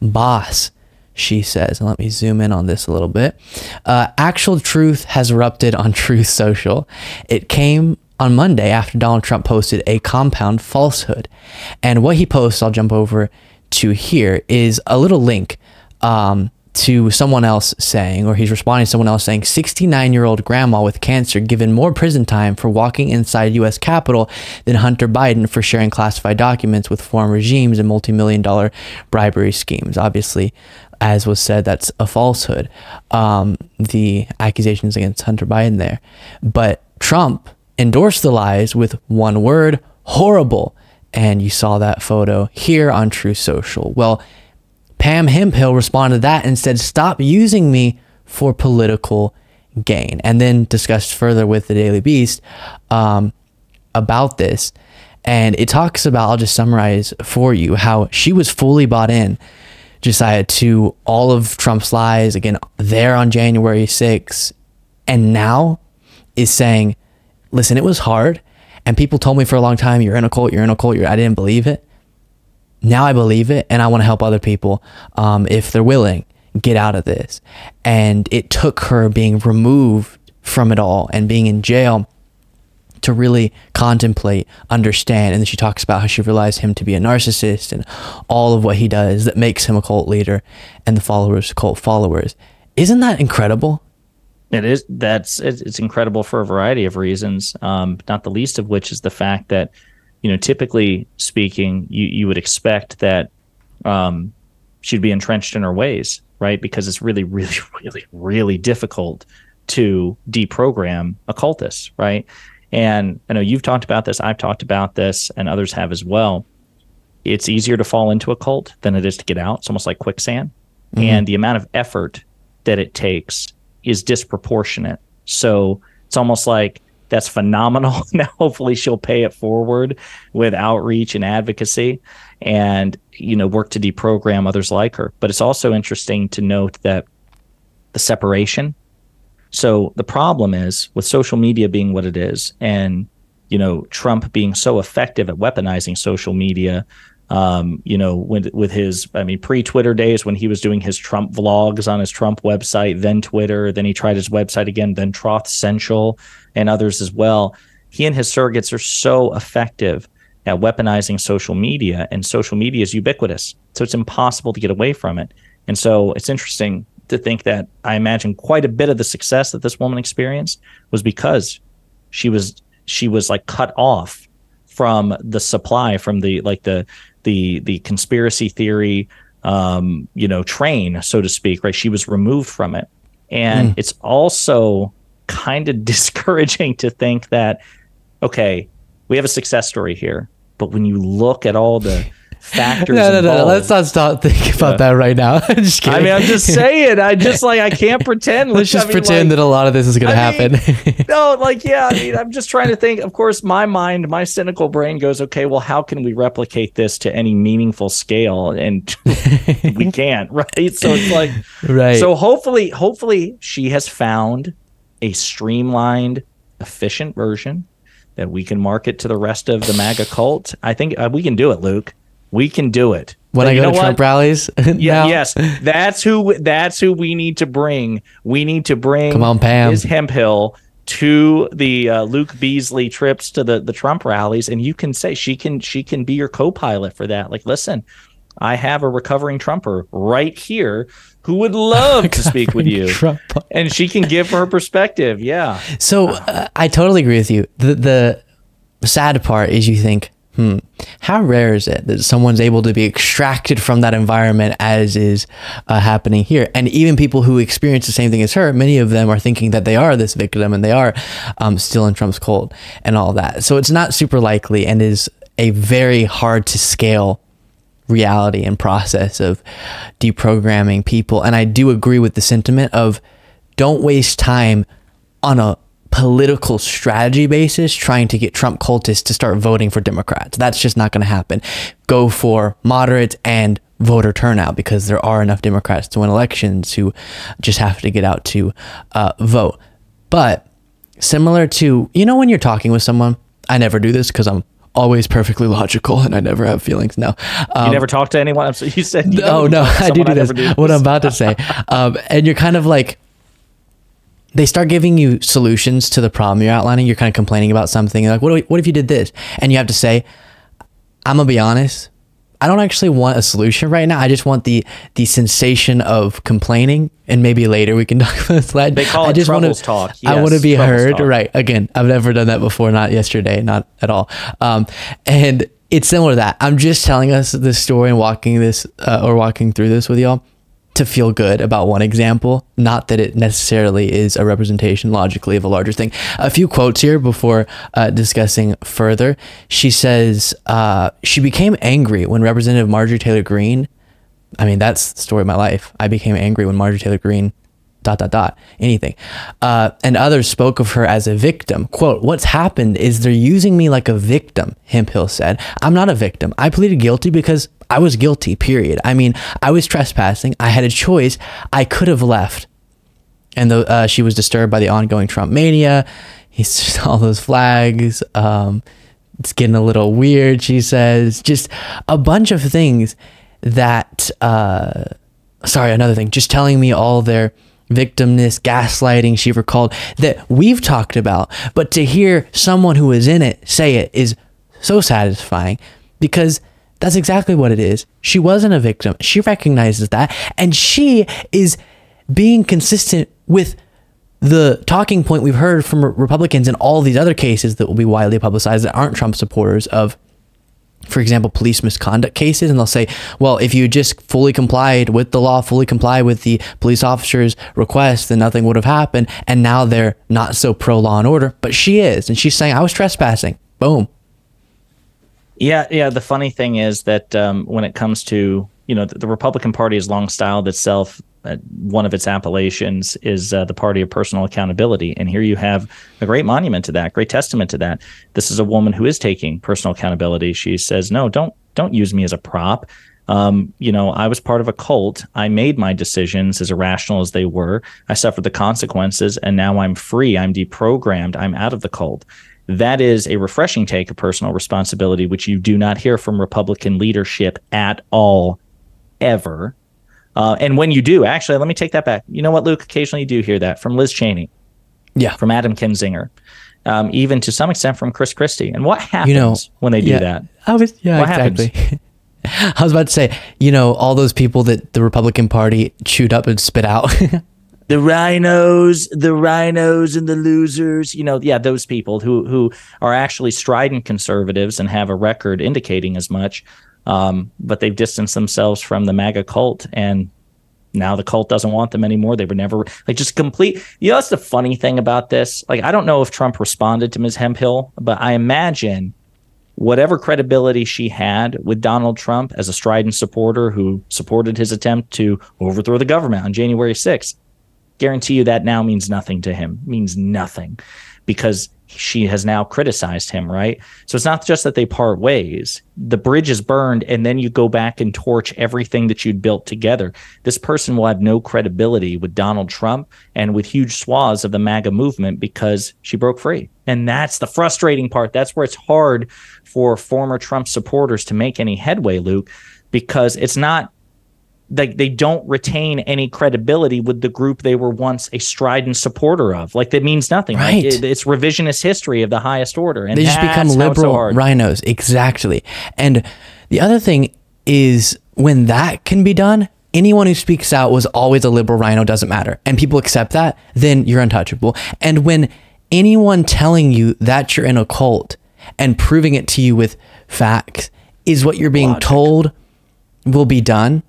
boss she says. And let me zoom in on this a little bit. Uh, actual truth has erupted on Truth Social. It came on Monday after Donald Trump posted a compound falsehood. And what he posts, I'll jump over to here, is a little link um, to someone else saying, or he's responding to someone else saying, 69 year old grandma with cancer given more prison time for walking inside U.S. Capitol than Hunter Biden for sharing classified documents with foreign regimes and multi million dollar bribery schemes. Obviously, as was said, that's a falsehood. Um, the accusations against Hunter Biden there. But Trump endorsed the lies with one word horrible. And you saw that photo here on Truth Social. Well, Pam Hemphill responded to that and said, Stop using me for political gain. And then discussed further with the Daily Beast um, about this. And it talks about, I'll just summarize for you, how she was fully bought in Josiah to all of Trump's lies again there on January 6th and now is saying listen, it was hard. And people told me for a long time, you're in a cult, you're in a cult, I didn't believe it. Now I believe it, and I want to help other people um, if they're willing get out of this. And it took her being removed from it all and being in jail to really contemplate, understand. And then she talks about how she realized him to be a narcissist and all of what he does that makes him a cult leader and the followers cult followers. Isn't that incredible? It is. That's it's, incredible for a variety of reasons. Um, not the least of which is the fact that, you know, typically speaking, you you would expect that um, she'd be entrenched in her ways, right? Because it's really, really, really, really difficult to deprogram occultists, right? And I know you've talked about this, I've talked about this, and others have as well. It's easier to fall into a cult than it is to get out. It's almost like quicksand. Mm-hmm. And the amount of effort that it takes is disproportionate. So it's almost like that's phenomenal. now, hopefully, she'll pay it forward with outreach and advocacy and, you know, work to deprogram others like her. But it's also interesting to note that the separation so the problem is with social media being what it is, and you know Trump being so effective at weaponizing social media. Um, you know, with with his, I mean, pre-Twitter days when he was doing his Trump vlogs on his Trump website, then Twitter, then he tried his website again, then Troth Central, and others as well. He and his surrogates are so effective at weaponizing social media, and social media is ubiquitous, so it's impossible to get away from it. And so it's interesting to think that I imagine quite a bit of the success that this woman experienced was because she was she was like cut off from the supply from the like the the the conspiracy theory um you know train so to speak right she was removed from it and mm. it's also kind of discouraging to think that okay we have a success story here but when you look at all the factors. no, no, no, no. Let's not stop thinking about that right now. I'm just kidding. I mean, I'm just saying. I just like I can't pretend. Let's just I mean, pretend like, that a lot of this is going to happen. Mean, no, like yeah. I mean, I'm just trying to think. Of course, my mind, my cynical brain goes, okay, well, how can we replicate this to any meaningful scale? And we can't, right? So it's like, right. So hopefully, hopefully, she has found a streamlined, efficient version that we can market to the rest of the MAGA cult. I think uh, we can do it, Luke. We can do it. When but I go to Trump rallies, yeah, yes, that's who. That's who we need to bring. We need to bring. Come on, Pam. Is Hemphill to the uh, Luke Beasley trips to the the Trump rallies, and you can say she can she can be your co-pilot for that. Like, listen, I have a recovering Trumper right here who would love to speak with you, Trump. and she can give her perspective. Yeah. So uh, I totally agree with you. The the sad part is you think Hmm. How rare is it that someone's able to be extracted from that environment as is uh, happening here? And even people who experience the same thing as her, many of them are thinking that they are this victim and they are um, still in Trump's cult and all that. So it's not super likely and is a very hard to scale reality and process of deprogramming people. And I do agree with the sentiment of don't waste time on a political strategy basis trying to get Trump cultists to start voting for Democrats. That's just not going to happen. Go for moderates and voter turnout because there are enough Democrats to win elections who just have to get out to uh, vote. But similar to, you know, when you're talking with someone, I never do this because I'm always perfectly logical and I never have feelings. No, um, you never talk to anyone. So you said, you oh no, I do do this. do this. What I'm about to say, um, and you're kind of like they start giving you solutions to the problem you're outlining. You're kind of complaining about something. like, what, what if you did this? And you have to say, I'm gonna be honest. I don't actually want a solution right now. I just want the the sensation of complaining, and maybe later we can talk about this. They call I it just troubles wanna, talk. Yes, I want to be heard. Talk. Right. Again, I've never done that before. Not yesterday. Not at all. Um, and it's similar to that. I'm just telling us this story and walking this uh, or walking through this with y'all to feel good about one example, not that it necessarily is a representation logically of a larger thing. A few quotes here before uh, discussing further. She says uh, she became angry when Representative Marjorie Taylor Greene. I mean, that's the story of my life. I became angry when Marjorie Taylor Greene dot dot dot anything. Uh, and others spoke of her as a victim. Quote what's happened is they're using me like a victim hemphill said. I'm not a victim. I pleaded guilty because i was guilty period. I mean i was trespassing. I had a choice. I could have left. And the, uh, she was disturbed by the ongoing trump mania. He's just all those flags. Um, it's getting a little weird, she says. Just a bunch of things that, uh, sorry, another thing, just telling me all their victimness, gaslighting, she recalled that we've talked about. But to hear someone who is in it say it is so satisfying because that's exactly what it is. She wasn't a victim. She recognizes that. And she is being consistent with the talking point we've heard from Republicans in all these other cases that will be widely publicized that aren't Trump supporters of for example, police misconduct cases, and they'll say, well, if you just fully complied with the law, fully complied with the police officer's request, then nothing would have happened. And now they're not so pro law and order, but she is. And she's saying, I was trespassing. Boom. Yeah. Yeah. The funny thing is that um, when it comes to, you know, the, the Republican Party has long styled itself uh, one of its appellations is uh, the party of personal accountability. And here you have a great monument to that, great testament to that. This is a woman who is taking personal accountability. She says, "No, don't don't use me as a prop." Um, you know, I was part of a cult. I made my decisions as irrational as they were. I suffered the consequences, and now I'm free. I'm deprogrammed. I'm out of the cult. That is a refreshing take of personal responsibility, which you do not hear from Republican leadership at all, ever. Uh, and when you do, actually, let me take that back. You know what, Luke? Occasionally you do hear that from Liz Cheney. Yeah. From Adam Kinzinger. Um, even to some extent from Chris Christie. And what happens you know, when they do yeah, that? I was, yeah, what exactly. I was about to say, you know, all those people that the Republican Party chewed up and spit out. the RINOs, the RINOs and the losers, you know, yeah, those people who who are actually strident conservatives and have a record indicating as much. Um, but they've distanced themselves from the MAGA cult and now the cult doesn't want them anymore. They were never like just complete. You know, that's the funny thing about this. Like, I don't know if Trump responded to Ms. Hemphill, but I imagine whatever credibility she had with Donald Trump as a strident supporter who supported his attempt to overthrow the government on January 6th, guarantee you that now means nothing to him, means nothing because she has now criticized him, right? So it's not just that they part ways. The bridge is burned, and then you go back and torch everything that you'd built together. This person will have no credibility with Donald Trump and with huge swaths of the MAGA movement because she broke free. And that's the frustrating part. That's where it's hard for former Trump supporters to make any headway, Luke, because it's not like they don't retain any credibility with the group they were once a strident supporter of. Like that means nothing. Right. It, it's revisionist history of the highest order. And they just become liberal so RINOs. Exactly. And the other thing is when that can be done, anyone who speaks out was always a liberal RINO doesn't matter. And people accept that, then you're untouchable. And when anyone telling you that you're in a cult and proving it to you with facts is what you're being Logic. told will be done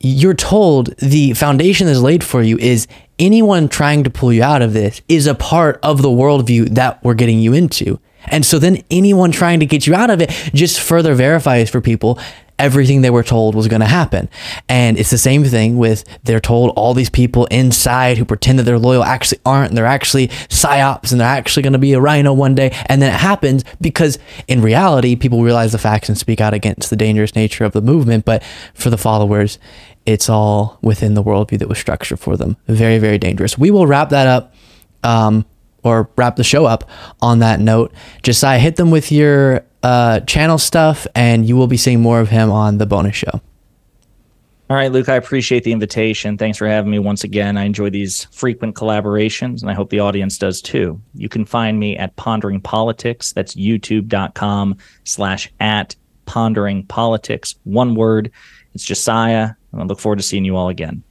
you're told the foundation that's laid for you is anyone trying to pull you out of this is a part of the worldview that we're getting you into. And so then anyone trying to get you out of it just further verifies for people everything they were told was going to happen. And it's the same thing with they're told all these people inside who pretend that they're loyal actually aren't. And they're actually psyops and they're actually going to be a RINO one day. And then it happens because in reality, people realize the facts and speak out against the dangerous nature of the movement. But for the followers, it's all within the worldview that was structured for them. Very, very dangerous. We will wrap that up. Um, or wrap the show up on that note. Josiah, hit them with your uh, channel stuff, and you will be seeing more of him on the bonus show. All right, Luke, I appreciate the invitation. Thanks for having me once again. I enjoy these frequent collaborations, and I hope the audience does too. You can find me at Pondering Politics. That's youtube.com slash at Pondering Politics. One word. It's Josiah, and I look forward to seeing you all again.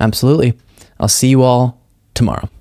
Absolutely. I'll see you all tomorrow.